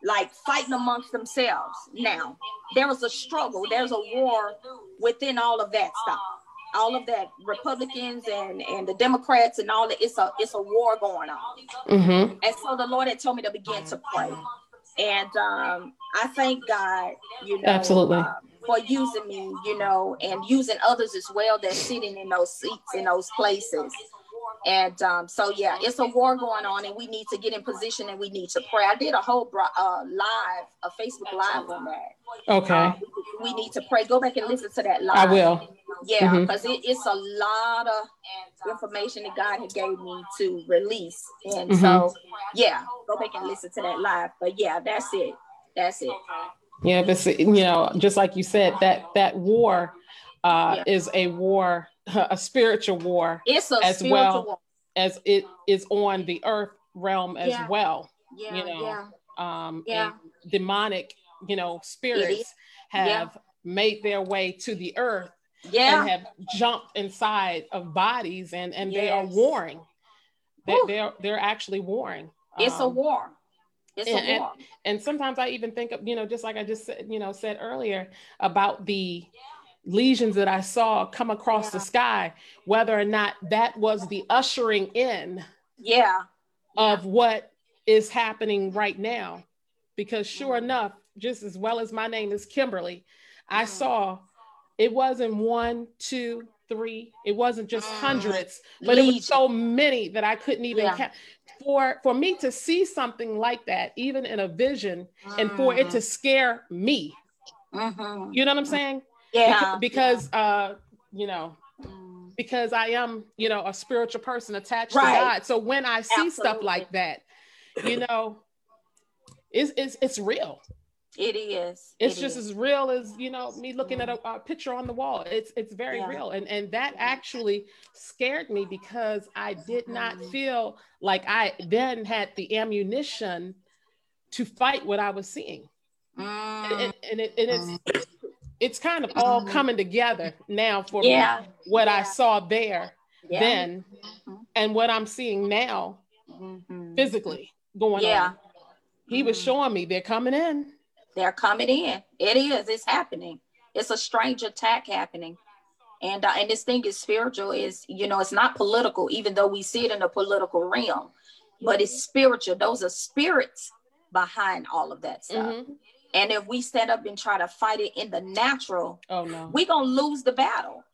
like fighting amongst themselves. Now there was a struggle. There's a war within all of that stuff. All of that Republicans and and the Democrats and all that. It's a it's a war going on. Mm-hmm. And so the Lord had told me to begin to pray. And um, I thank God, you know, absolutely. Uh, for using me, you know, and using others as well that's sitting in those seats in those places. And um, so, yeah, it's a war going on, and we need to get in position and we need to pray. I did a whole uh, live, a Facebook live on that. Okay. Um, we, we, need to pray. Go back and listen to that live. I will. Yeah, because mm-hmm. it, it's a lot of information that God had gave me to release, and mm-hmm. so yeah, go back and listen to that live. But yeah, that's it. That's it. Yeah, but you know, just like you said, that that war uh, yeah. is a war, a spiritual war. It's a as well war. as it is on the earth realm as yeah. well. Yeah, you know, yeah. Um, yeah. demonic, you know, spirits have made their way to the earth yeah. and have jumped inside of bodies and and yes. they are warring. They, they're they're actually warring. It's um, a war. It's and, a war. And, and sometimes I even think of you know just like I just said you know said earlier about the legions that I saw come across yeah. the sky, whether or not that was the ushering in yeah. of what is happening right now. Because sure mm-hmm. enough, just as well as my name is Kimberly, I mm-hmm. saw it wasn't one, two, three. It wasn't just mm. hundreds, but Legion. it was so many that I couldn't even yeah. count. For for me to see something like that, even in a vision, mm. and for it to scare me, mm-hmm. you know what I'm saying? Yeah. Because, because uh, you know, mm. because I am, you know, a spiritual person attached right. to God. So when I see Absolutely. stuff like that, you know, it's it's it's real. It is. It's it just is. as real as you know me looking at a, a, picture on the wall. It's it's very yeah. real, and and that actually scared me because I did not mm-hmm. feel like I then had the ammunition to fight what I was seeing, mm. and, and, and, it, and it's mm. It's kind of all mm-hmm. coming together now for yeah. me. What yeah. I saw there then, mm-hmm. and what I'm seeing now, mm-hmm. physically going on. He was showing me they're coming in they're coming in. It is. It's happening. It's a strange attack happening. And uh, and this thing is spiritual. Is you know it's not political, even though we see it in the political realm, but it's spiritual. Those are spirits behind all of that stuff. And if we stand up and try to fight it in the natural, oh no, we're gonna lose the battle.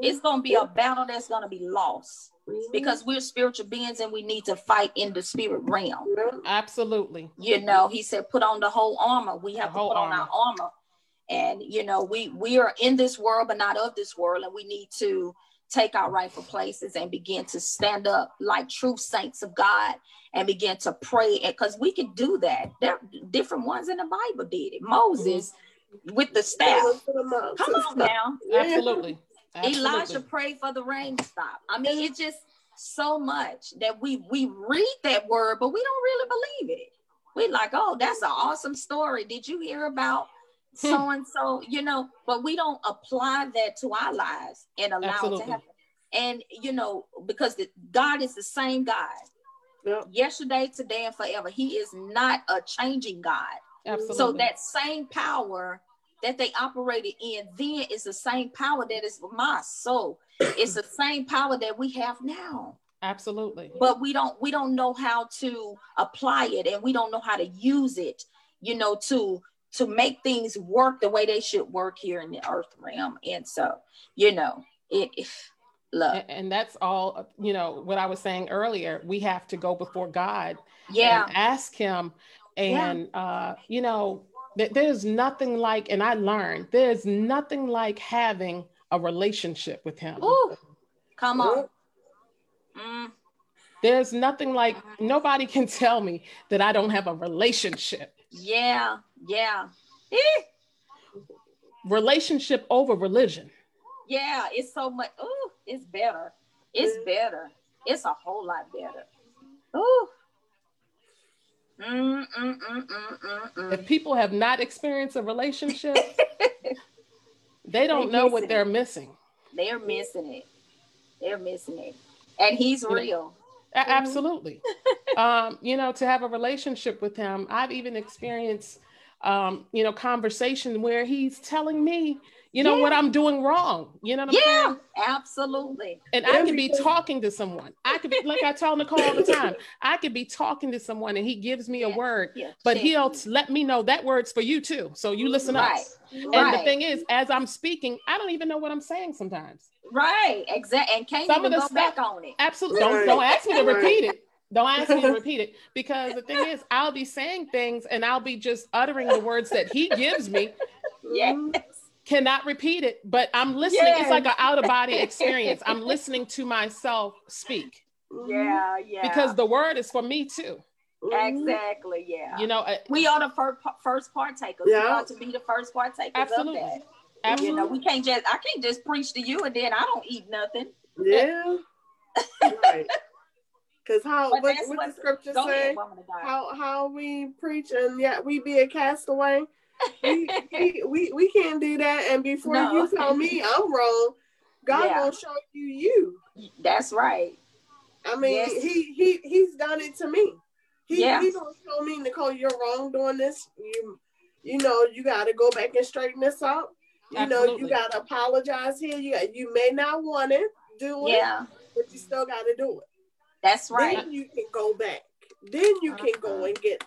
It's gonna be a battle that's gonna be lost because we're spiritual beings and we need to fight in the spirit realm. Absolutely. You know, he said, put on the whole armor. We have the to put armor. on our armor. And you know, we we are in this world, but not of this world, and we need to take our rightful places and begin to stand up like true saints of God and begin to pray. Because we can do that. There are different ones in the Bible did it. Moses mm-hmm. with the staff. Come on now. Absolutely. Absolutely. Elijah prayed for the rain to stop. I mean, it's just so much that we we read that word, but we don't really believe it. We like, oh, that's an awesome story. Did you hear about Hmm. so and so? You know, but we don't apply that to our lives and allow Absolutely. it to happen. And you know, because the, God is the same God. Yep. Yesterday, today, and forever. He is not a changing God. Absolutely. So that same power that they operated in then is the same power that is my soul. It's the same power that we have now. Absolutely. But we don't we don't know how to apply it and we don't know how to use it, you know, to to make things work the way they should work here in the earth realm. And so, you know, it, it love. And that's all, you know, what I was saying earlier. We have to go before God yeah. and ask him and yeah. uh, you know, there's nothing like, and I learned there's nothing like having a relationship with him. Ooh, come on. Mm. There's nothing like nobody can tell me that I don't have a relationship. Yeah, yeah. Relationship over religion. Yeah, it's so much. Ooh, it's better. It's better. It's a whole lot better. Ooh. Mm, mm, mm, if people have not experienced a relationship, they don't they know what they're missing. They're missing it. They're missing it. And he's real. Know, absolutely. um, you know, to have a relationship with him, I've even experienced, um, you know, conversation where he's telling me, you know yeah. what I'm doing wrong. You know what I'm yeah, saying? absolutely. And I could be talking to someone. I could be like I tell Nicole all the time. I could be talking to someone and he gives me a word, yeah. but he'll let me know that word's for you too. So you listen right. up. And right. the thing is, as I'm speaking, I don't even know what I'm saying sometimes. Right. Exactly. And can't Some even go stuff, back on it. Absolutely. Don't don't ask me to repeat it. Don't ask me to repeat it because the thing is, I'll be saying things and I'll be just uttering the words that he gives me. Yes cannot repeat it, but I'm listening. Yes. It's like an out of body experience. I'm listening to myself speak. Yeah, yeah. Because the word is for me too. Exactly. Yeah. You know, uh, we are the first first partakers. Yeah. We are to be the first partakers Absolutely. of that. Absolutely. You know, we can't just I can't just preach to you and then I don't eat nothing. Yeah. right. Because how what, what, the scripture say? How how we preach and yet we be a castaway we, we, we, we can't do that. And before no. you tell me I'm wrong, God yeah. will show you you. That's right. I mean, yes. he he he's done it to me. He yeah. he don't show me, Nicole, you're wrong doing this. You you know, you gotta go back and straighten this out. You Absolutely. know, you gotta apologize here. You got, you may not want it, do it, yeah, but you still gotta do it. That's right. Then you can go back. Then you uh-huh. can go uh-huh. and get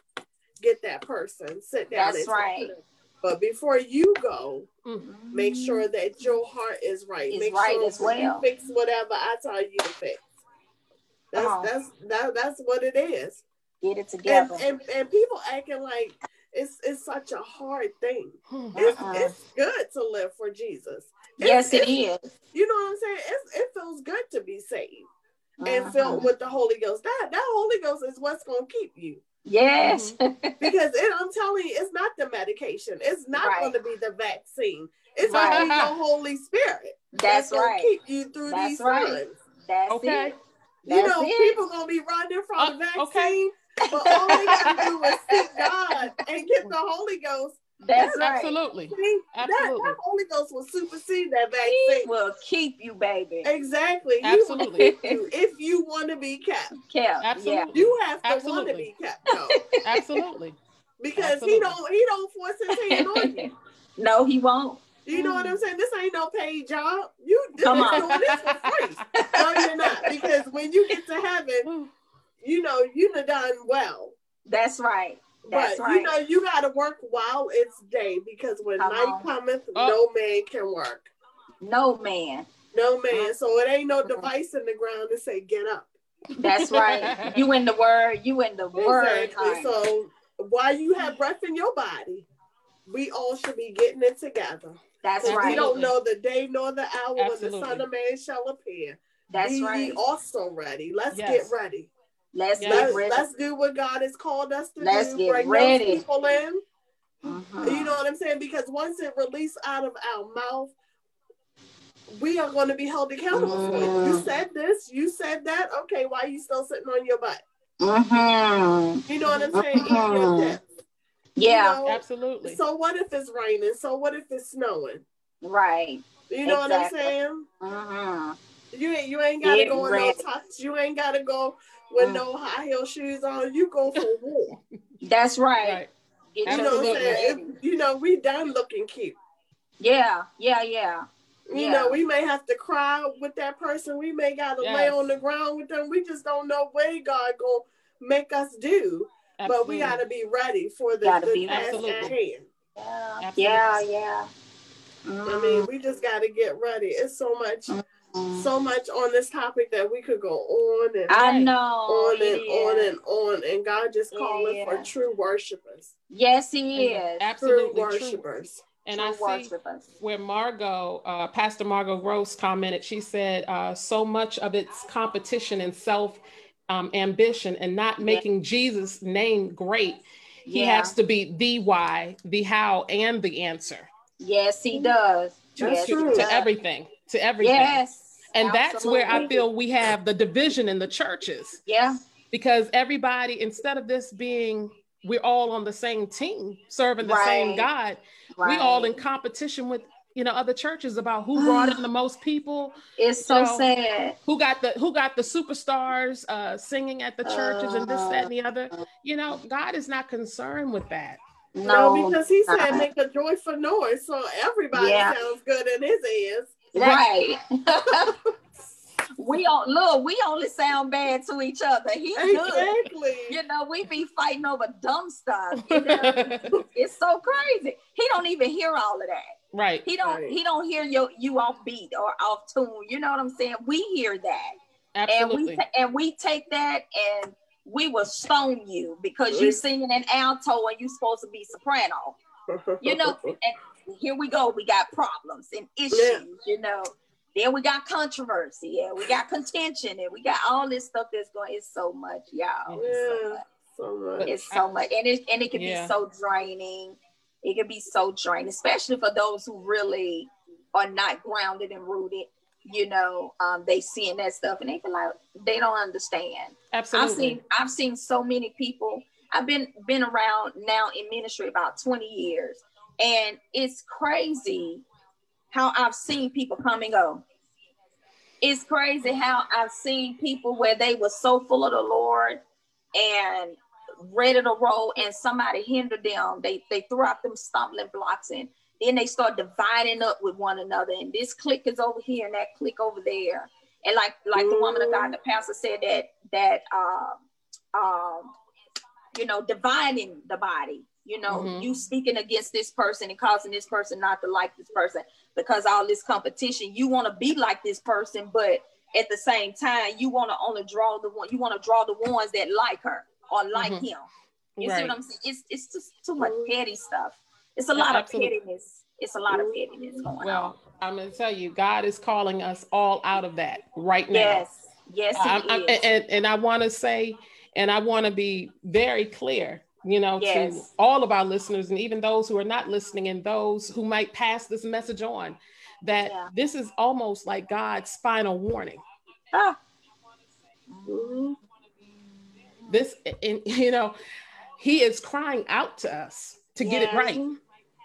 get that person, sit down. That's right. But before you go, mm-hmm. make sure that your heart is right. Is make right sure as well. you fix whatever I tell you to fix. That's uh-huh. that's that, that's what it is. Get it together. And, and, and people acting like it's it's such a hard thing. Uh-uh. It's, it's good to live for Jesus. Yes, it's, it is. You know what I'm saying? It's, it feels good to be saved uh-huh. and filled with the Holy Ghost. That that Holy Ghost is what's going to keep you. Yes. Mm-hmm. because it, I'm telling you, it's not the medication. It's not right. going to be the vaccine. It's right. going to be the Holy Spirit. That's, that's right. Keep you through that's these right. times. That's okay. It. You know, it. people gonna be running from uh, the vaccine, okay. but all they gotta do is seek God and get the Holy Ghost that's right. Absolutely. See, Absolutely. That, that, Holy Ghost will supersede that vaccine. He will keep you, baby. Exactly. Absolutely. You if you want to be kept. Kept. Absolutely. Yeah. You have to want to be kept. No. Absolutely. Because Absolutely. he don't he don't force his hand on you. no, he won't. You know what I'm saying? This ain't no paid job. You Come on. doing this for free. no, you're not. Because when you get to heaven, you know you've done well. That's right. That's but right. you know, you gotta work while it's day because when Come night on. cometh, oh. no man can work. No man. No man. Uh-huh. So it ain't no device in the ground to say get up. That's right. you in the word. You in the word. Exactly. So while you have breath in your body, we all should be getting it together. That's right. We don't know the day nor the hour Absolutely. when the Son of Man shall appear. That's be right. also ready. Let's yes. get ready. Let's yes. get ready. Let's do what God has called us to let's do. Get Bring ready. those people in. Uh-huh. You know what I'm saying? Because once it released out of our mouth, we are going to be held accountable mm. for it. You mm. said this, you said that. Okay, why are you still sitting on your butt? Uh-huh. You know what I'm saying? Uh-huh. Yeah, you know? absolutely. So what if it's raining? So what if it's snowing? Right. You know exactly. what I'm saying? Uh-huh. You ain't you ain't gotta Get go in no tux. You ain't gotta go with mm. no high heel shoes on. You go for war. That's right. right. You know what I'm saying? It, you know, we done looking cute. Yeah, yeah, yeah. You yeah. know, we may have to cry with that person. We may gotta yes. lay on the ground with them. We just don't know what God gonna make us do. Absolutely. But we gotta be ready for the, gotta the be task at hand. Yeah, yeah, yeah. Mm. I mean, we just gotta get ready. It's so much. Mm Mm. So much on this topic that we could go on and I know on and on and on, and God just calling yeah. for true worshipers. Yes, He is absolutely true worshipers. True. And I see where Margot, uh, Pastor Margot Gross commented, she said, uh, so much of its competition and self um, ambition and not making yeah. Jesus' name great. He yeah. has to be the why, the how, and the answer. Yes, he does. That's yes, true. To everything to everything. Yes. And absolutely. that's where I feel we have the division in the churches. Yeah. Because everybody, instead of this being we're all on the same team serving the right. same God, right. we all in competition with you know other churches about who brought in the most people. It's so know, sad. Who got the who got the superstars uh singing at the churches uh, and this, that, and the other. You know, God is not concerned with that. No, no because he said make a joyful noise, so everybody yeah. sounds good in his ears. Right. we don't look, we only sound bad to each other. He's exactly. good. You know, we be fighting over dumb stuff. You know? it's so crazy. He don't even hear all of that. Right. He don't right. he don't hear you you off beat or off tune. You know what I'm saying? We hear that. Absolutely. And we and we take that and we will stone you because you're singing an alto and you're supposed to be soprano. You know, and here we go. We got problems and issues, yeah. you know. Then we got controversy, yeah. We got contention, and we got all this stuff that's going. It's so much, y'all. Yeah, so much. So much. It's so much, and it and it can yeah. be so draining. It can be so draining, especially for those who really are not grounded and rooted. You know, um, they seeing that stuff and they feel like they don't understand. Absolutely. I've seen I've seen so many people. I've been been around now in ministry about 20 years and it's crazy how I've seen people come and go. It's crazy how I've seen people where they were so full of the Lord and ready to roll, and somebody hindered them. They they threw out them stumbling blocks, and then they start dividing up with one another. And this clique is over here, and that clique over there. And like like the woman of God, the pastor said that that um um you know dividing the body You know, mm-hmm. you speaking against this person and causing this person not to like this person because all this competition. You want to be like this person, but at the same time, you want to only draw the one. You want to draw the ones that like her or like mm-hmm. him. You right. see what I'm saying? It's it's just too much petty stuff. It's a lot of pettiness. It's a lot of pettiness going well, on. I'm going to tell you, God is calling us all out of that right now. Yes, yes, I'm, I'm, and, and I want to say, and I want to be very clear, you know, yes. to all of our listeners, and even those who are not listening, and those who might pass this message on, that yeah. this is almost like God's final warning. Ah. Mm-hmm. This, and you know, He is crying out to us to get it right.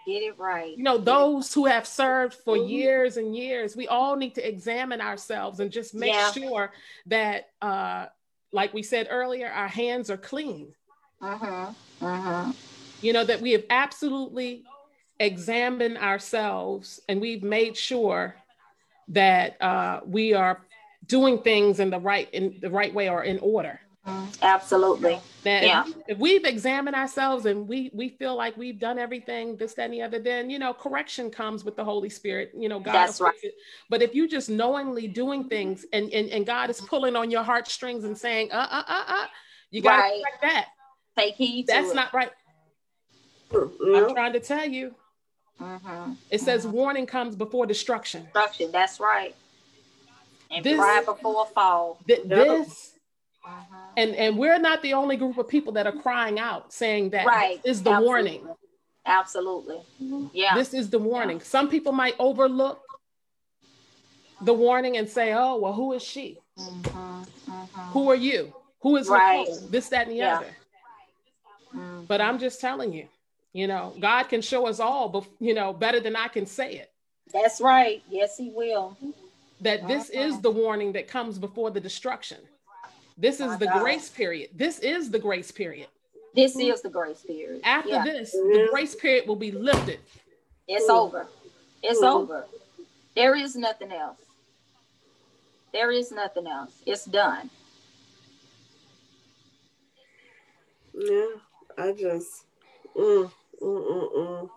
Get it right. You know, those who have served for mm-hmm. years and years, we all need to examine ourselves and just make yeah. sure that, uh, like we said earlier, our hands are clean. Uh-huh. Uh-huh. You know, that we have absolutely examined ourselves and we've made sure that uh, we are doing things in the right in the right way or in order. Absolutely. That yeah. if we've examined ourselves and we we feel like we've done everything, this, that, and the other, then you know, correction comes with the Holy Spirit. You know, God. That's right. It. But if you just knowingly doing things and, and and God is pulling on your heartstrings and saying, uh, uh, uh, uh, you gotta right. correct that. Take heed. That's it. not right. Mm-hmm. I'm trying to tell you. Mm-hmm. It says mm-hmm. warning comes before destruction. Destruction. That's right. And this, pride before fall. Th- this uh-huh. And and we're not the only group of people that are crying out saying that right. this is the Absolutely. warning. Absolutely. Yeah. This is the warning. Yeah. Some people might overlook the warning and say, oh, well, who is she? Mm-hmm. Mm-hmm. Who are you? Who is right. Nicole? This, that, and the yeah. other. Mm-hmm. But I'm just telling you, you know, God can show us all, but you know, better than I can say it. That's right. Yes, He will. That this is the warning that comes before the destruction. This is the God. grace period. This is the grace period. This is the grace period. After yeah. this, the grace period will be lifted. It's Ooh. over. It's Ooh. over. There is nothing else. There is nothing else. It's done. Yeah, I just. Mm, mm, mm, mm.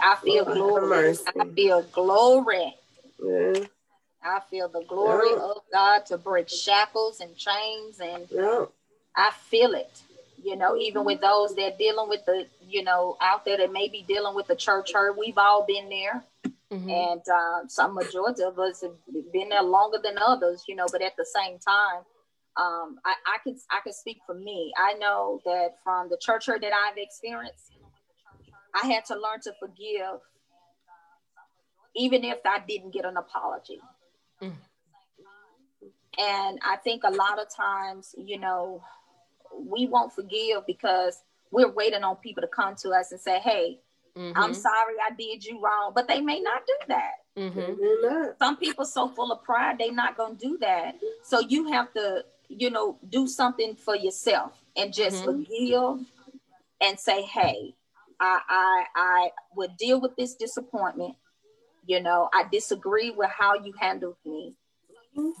I feel glory. I feel glory. Yeah. I feel the glory yeah. of God to break shackles and chains, and yeah. I feel it. You know, even with those that dealing with the, you know, out there that may be dealing with the church hurt, we've all been there. Mm-hmm. And uh, some majority of us have been there longer than others, you know. But at the same time, um, I, I can I can speak for me. I know that from the church hurt that I've experienced, I had to learn to forgive, even if I didn't get an apology. Mm. And I think a lot of times, you know, we won't forgive because we're waiting on people to come to us and say, hey, mm-hmm. I'm sorry I did you wrong. But they may not do that. Mm-hmm. Some people so full of pride, they're not going to do that. So you have to, you know, do something for yourself and just mm-hmm. forgive and say, hey, I, I, I would deal with this disappointment you know, I disagree with how you handled me,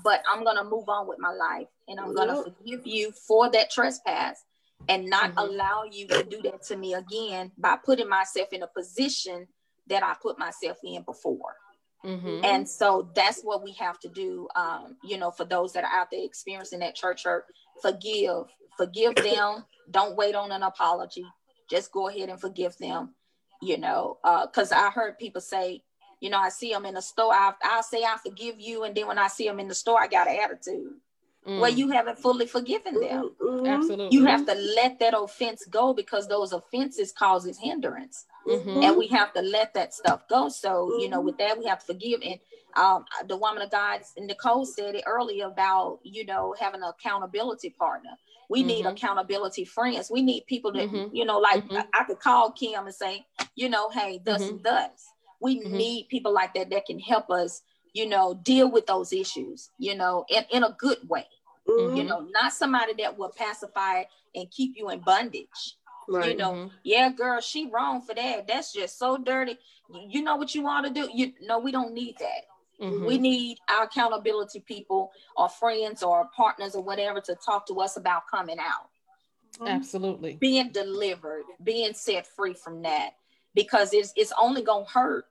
but I'm going to move on with my life and I'm going to forgive you for that trespass and not mm-hmm. allow you to do that to me again by putting myself in a position that I put myself in before. Mm-hmm. And so that's what we have to do. Um, you know, for those that are out there experiencing that church hurt, forgive, forgive them. Don't wait on an apology. Just go ahead and forgive them. You know, because uh, I heard people say, you know, I see them in the store. I, I'll say I forgive you, and then when I see them in the store, I got an attitude. Mm. Well, you haven't fully forgiven them. Mm-hmm. Absolutely. You have to let that offense go because those offenses causes hindrance. Mm-hmm. And we have to let that stuff go. So, mm-hmm. you know, with that, we have to forgive. And um, the woman of God, Nicole said it earlier about, you know, having an accountability partner. We need mm-hmm. accountability friends. We need people that, mm-hmm. you know, like mm-hmm. I, I, could call Kim and say, you know, hey, thus and thus we mm-hmm. need people like that that can help us, you know, deal with those issues, you know, in, in a good way. Mm-hmm. You know, not somebody that will pacify and keep you in bondage. Right. You know, mm-hmm. yeah, girl, she wrong for that. That's just so dirty. You know what you want to do? You know, we don't need that. Mm-hmm. We need our accountability people or friends or partners or whatever to talk to us about coming out. Absolutely. Being delivered, being set free from that because it's it's only going to hurt,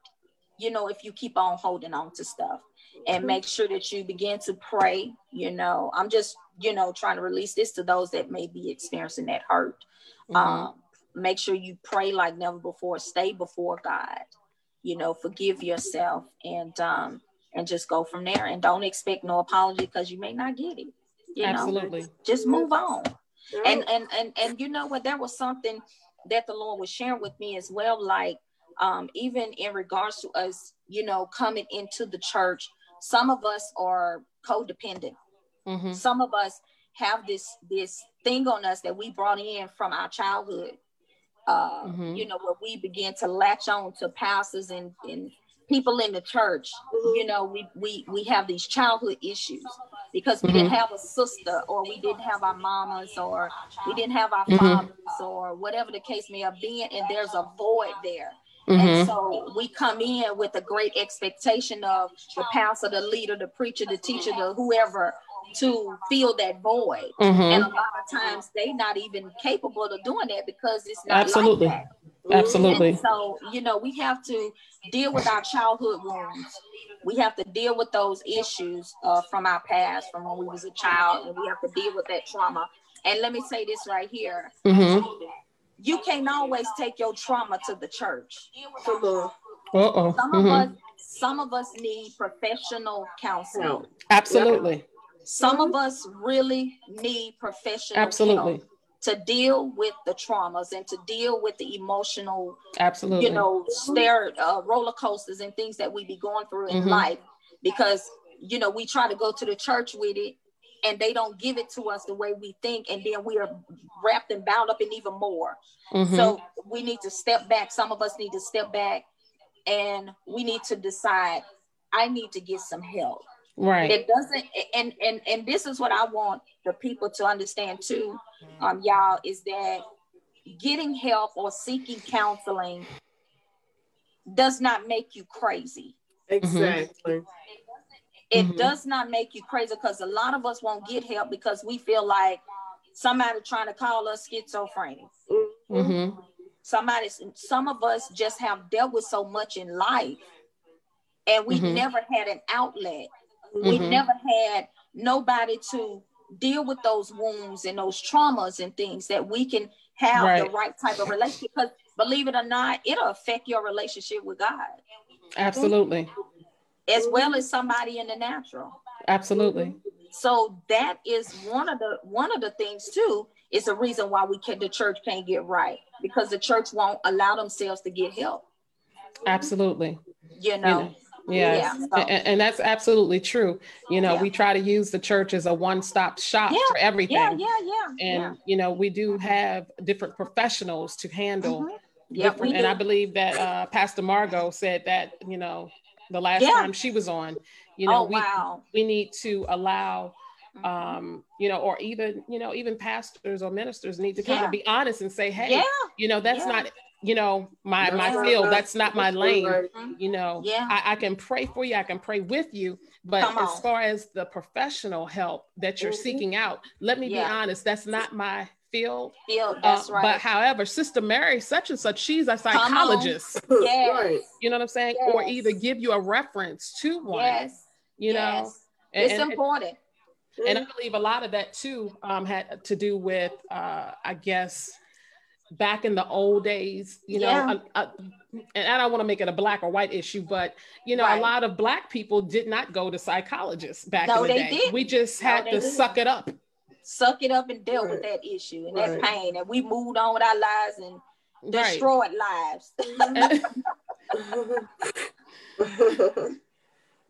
you know, if you keep on holding on to stuff and make sure that you begin to pray, you know. I'm just, you know, trying to release this to those that may be experiencing that hurt. Mm-hmm. Um, make sure you pray like never before, stay before God, you know, forgive yourself and um and just go from there and don't expect no apology because you may not get it. You Absolutely. Know? Just move on. And and and and you know what? There was something that the Lord was sharing with me as well, like um, even in regards to us, you know, coming into the church, some of us are codependent. Mm-hmm. Some of us have this this thing on us that we brought in from our childhood. Uh, mm-hmm. You know, where we begin to latch on to pastors and, and people in the church. You know, we we we have these childhood issues because we mm-hmm. didn't have a sister or we didn't have our mamas or we didn't have our mm-hmm. fathers or whatever the case may have been and there's a void there mm-hmm. and so we come in with a great expectation of the pastor the leader the preacher the teacher the whoever to fill that void mm-hmm. and a lot of times they're not even capable of doing that because it's not absolutely like absolutely and so you know we have to deal with our childhood wounds we have to deal with those issues uh, from our past, from when we was a child, and we have to deal with that trauma. And let me say this right here: mm-hmm. You can't always take your trauma to the church. Uh-oh. Some mm-hmm. of us, some of us need professional counseling. Absolutely. Some of us really need professional. Absolutely. To deal with the traumas and to deal with the emotional absolutely you know stare uh, roller coasters and things that we be going through in mm-hmm. life because you know we try to go to the church with it and they don't give it to us the way we think and then we are wrapped and bound up in even more. Mm-hmm. so we need to step back. Some of us need to step back and we need to decide i need to get some help. Right. It doesn't and and and this is what i want the people to understand too um y'all is that getting help or seeking counseling does not make you crazy. Exactly it mm-hmm. does not make you crazy because a lot of us won't get help because we feel like somebody trying to call us schizophrenic mm-hmm. somebody some of us just have dealt with so much in life and we mm-hmm. never had an outlet Mm-hmm. We never had nobody to deal with those wounds and those traumas and things that we can have right. the right type of relationship. Because believe it or not, it'll affect your relationship with God. Absolutely. As well as somebody in the natural. Absolutely. So that is one of the one of the things too. Is a reason why we can the church can't get right because the church won't allow themselves to get help. Absolutely. You know. You know Yes. Yeah, so. and, and, that's absolutely true. You know, yeah. we try to use the church as a one-stop shop yeah. for everything. Yeah, yeah, yeah. And you know, we do have different professionals to handle mm-hmm. yeah. And I believe that uh, Pastor Margot said that you know the last time she was on. You know, oh, we wow. we need to allow mm-hmm. um, you know, or even, you know, even pastors or ministers need to kind yeah. of be honest and say, hey, yeah. you know, that's yeah. not you know my my field that's not my lane you know yeah I, I, can pray for you i can pray with you but as far as the professional help that you're mm-hmm. seeking out let me yeah. be honest that's not my field field that's uh, right but however sister mary such and such she's a psychologist yes. you know what i'm saying yes. or either give you a reference to one yes you know yes. it's and, important and, and i believe a lot of that too um, had to do with uh, i guess back in the old days, you know, yeah. uh, uh, and I don't want to make it a black or white issue, but you know, right. a lot of black people did not go to psychologists back no, in the day. Didn't. We just had no, to didn't. suck it up. Suck it up and deal right. with that issue and right. that pain. And we moved on with our lives and destroyed lives.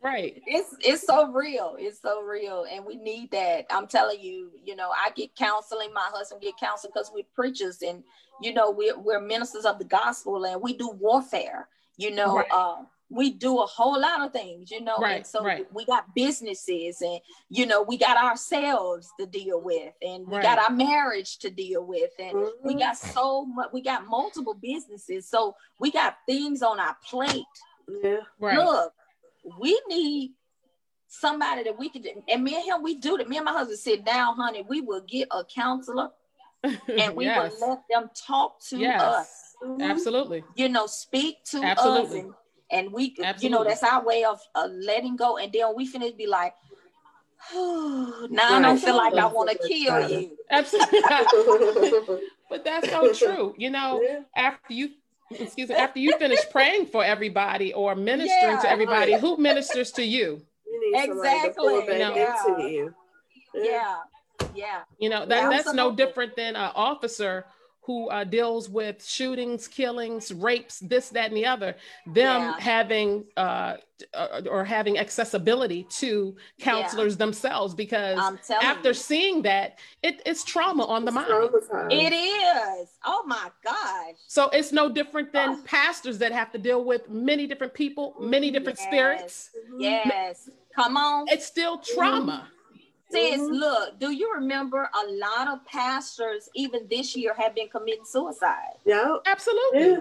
right it's it's so real it's so real and we need that i'm telling you you know i get counseling my husband get counseling because we're preachers and you know we're, we're ministers of the gospel and we do warfare you know right. uh, we do a whole lot of things you know right, and so right. we got businesses and you know we got ourselves to deal with and we right. got our marriage to deal with and mm-hmm. we got so much we got multiple businesses so we got things on our plate yeah right. look we need somebody that we can and me and him we do that me and my husband sit down honey we will get a counselor and we yes. would let them talk to yes. us. Mm-hmm. Absolutely. You know, speak to Absolutely. us and, and we Absolutely. you know that's our way of uh, letting go and then we finish be like oh, now right. I don't feel like I want to kill you. Absolutely. but that's so true. You know, yeah. after you excuse me, after you finish praying for everybody or ministering yeah, to everybody, right. who ministers to you? you exactly. You know? yeah. You. yeah. Yeah. You know, that, that's no different than an officer who uh, deals with shootings, killings, rapes, this, that, and the other, them yeah. having uh, uh, or having accessibility to counselors yeah. themselves because after you. seeing that, it, it's trauma on the mind. It is. Oh my gosh. So it's no different than oh. pastors that have to deal with many different people, many different yes. spirits. Yes. Come on. It's still trauma. Sis, mm-hmm. look, do you remember a lot of pastors, even this year, have been committing suicide? Yeah, absolutely. Yeah.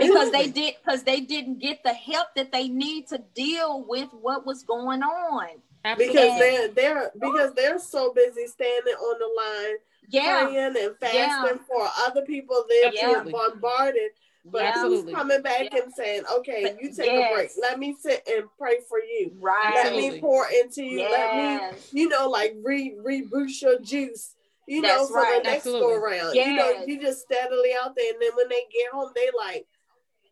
Because they did because they didn't get the help that they need to deal with what was going on. Absolutely. Because they're they're because they're so busy standing on the line, yeah. praying and fasting yeah. for other people. They're yeah. bombarded but Absolutely. coming back yeah. and saying, okay, you take yes. a break. Let me sit and pray for you. Right. Let me pour into you. Yes. Let me, you know, like re reboost your juice. You That's know, for right. the next Absolutely. go around. Yes. You know, you just steadily out there, and then when they get home, they like,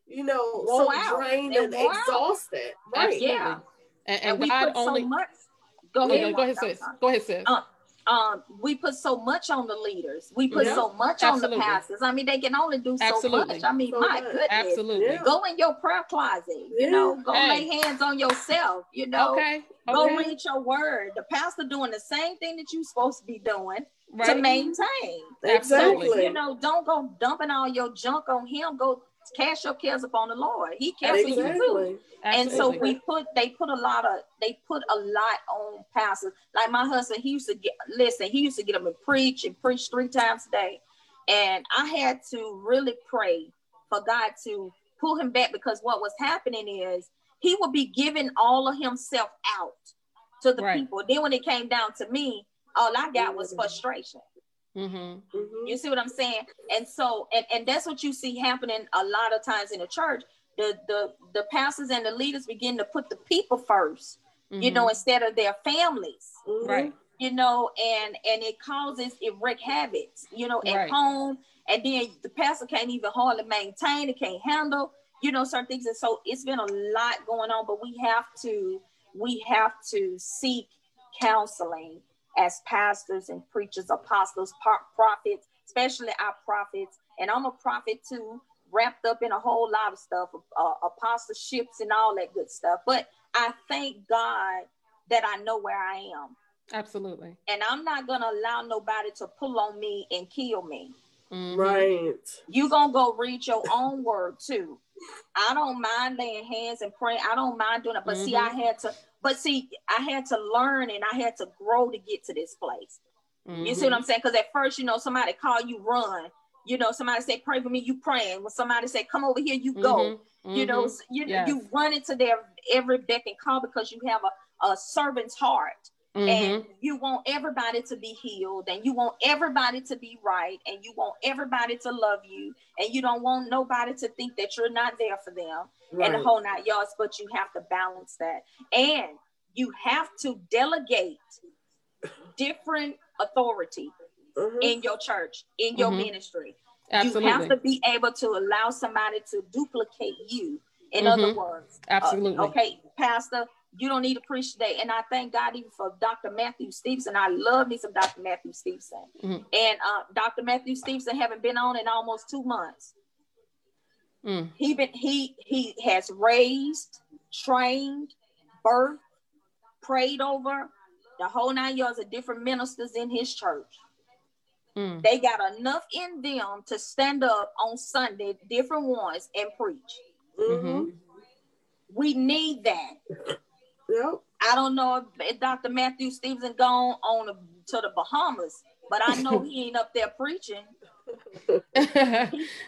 you know, Whoa, so wow. drained They're and exhausted. Right. Yeah. And, and, and God only. So much, go ahead. Go ahead, sis. Go ahead, sis. Uh, um, we put so much on the leaders. We put yeah, so much absolutely. on the pastors. I mean, they can only do so absolutely. much. I mean, so my goodness. Absolutely. Go in your prayer closet. You know, go hey. lay hands on yourself. You know, okay. okay. Go read your word. The pastor doing the same thing that you're supposed to be doing right. to maintain. Exactly. you know, don't go dumping all your junk on him. Go cast your cares upon the Lord. He cares exactly. for you too. Absolutely. And so we put they put a lot of they put a lot on pastors. Like my husband, he used to get listen, he used to get up and preach and preach three times a day. And I had to really pray for God to pull him back because what was happening is he would be giving all of himself out to the right. people. Then when it came down to me, all I got was frustration. Mm-hmm. Mm-hmm. You see what I'm saying? And so, and, and that's what you see happening a lot of times in the church. The the the pastors and the leaders begin to put the people 1st mm-hmm. you know, mm-hmm. instead of their families. Mm-hmm. Right. You know, and and it causes it wreak habits, you know, at right. home. And then the pastor can't even hardly maintain, it can't handle, you know, certain things. And so it's been a lot going on, but we have to, we have to seek counseling as pastors and preachers, apostles, prophets, especially our prophets. And I'm a prophet too, wrapped up in a whole lot of stuff, uh, apostleships and all that good stuff. But I thank God that I know where I am. Absolutely. And I'm not going to allow nobody to pull on me and kill me. Mm-hmm. Right. You going to go read your own word too. I don't mind laying hands and praying. I don't mind doing it. But mm-hmm. see, I mm-hmm. had to but see, I had to learn and I had to grow to get to this place. Mm-hmm. You see what I'm saying? Because at first, you know, somebody call you run. You know, somebody say, pray for me, you praying. When somebody say, come over here, you go. Mm-hmm. You know, mm-hmm. you, yes. you run into their every beck and call because you have a, a servant's heart. Mm-hmm. And you want everybody to be healed, and you want everybody to be right, and you want everybody to love you, and you don't want nobody to think that you're not there for them right. and the whole nine yards, but you have to balance that. And you have to delegate different authority mm-hmm. in your church, in your mm-hmm. ministry. Absolutely. You have to be able to allow somebody to duplicate you. In mm-hmm. other words, absolutely. Uh, okay, Pastor, you don't need to preach today. And I thank God even for Dr. Matthew Stevenson. I love me some Dr. Matthew Stevenson. Mm-hmm. And uh, Dr. Matthew Stevenson haven't been on in almost two months. Mm. He been he he has raised, trained, birthed, prayed over the whole nine yards of different ministers in his church. Mm. They got enough in them to stand up on Sunday, different ones, and preach. Mm-hmm. We need that. Yep. I don't know if Dr. Matthew Stevenson gone on to the Bahamas, but I know he ain't up there preaching. he,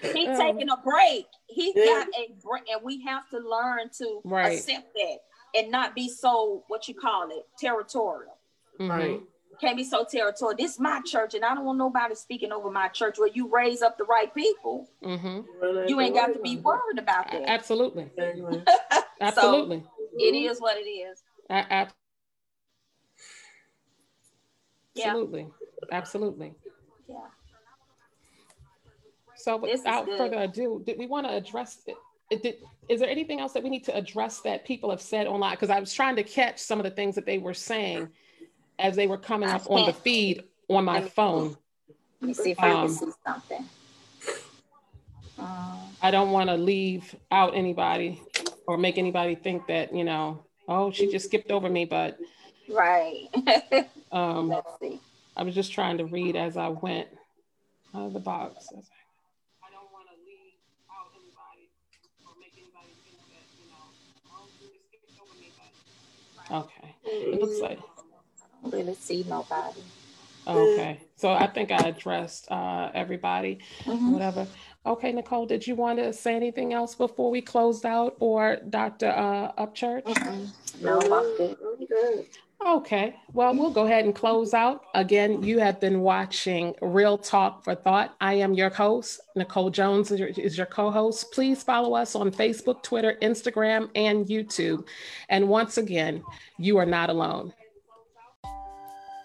he taking a break. He yeah. got a break, and we have to learn to right. accept that and not be so what you call it territorial. Mm-hmm. Right. can't be so territorial. This is my church, and I don't want nobody speaking over my church. Where you raise up the right people, mm-hmm. you ain't got to be worried about that. Absolutely, absolutely. so it is what it is. absolutely, yeah. absolutely. Yeah. So without further ado, did we want to address it? Did, is there anything else that we need to address that people have said online? Because I was trying to catch some of the things that they were saying as they were coming up on the feed on my phone. Let me see if I can um, see something. Um, I don't want to leave out anybody or make anybody think that, you know, oh, she just skipped over me, but right. um, Let's see. I was just trying to read as I went out of the box. I don't want to leave out anybody or make anybody think that, you know, oh, she just skipped over me, but okay. It looks like I really see nobody. Okay, so I think I addressed uh, everybody, mm-hmm. whatever. Okay, Nicole, did you want to say anything else before we closed out, or Dr. Uh, Upchurch? Mm-hmm. No, I'm good. I'm good. Okay, well, we'll go ahead and close out. Again, you have been watching Real Talk for Thought. I am your host. Nicole Jones is your, is your co host. Please follow us on Facebook, Twitter, Instagram, and YouTube. And once again, you are not alone.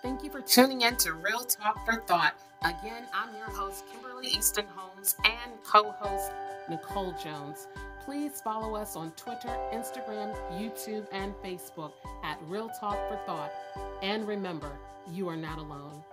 Thank you for tuning in to Real Talk for Thought. Again, I'm your host, Kimberly Easton Holmes, and co host, Nicole Jones. Please follow us on Twitter, Instagram, YouTube, and Facebook at Real Talk for Thought. And remember, you are not alone.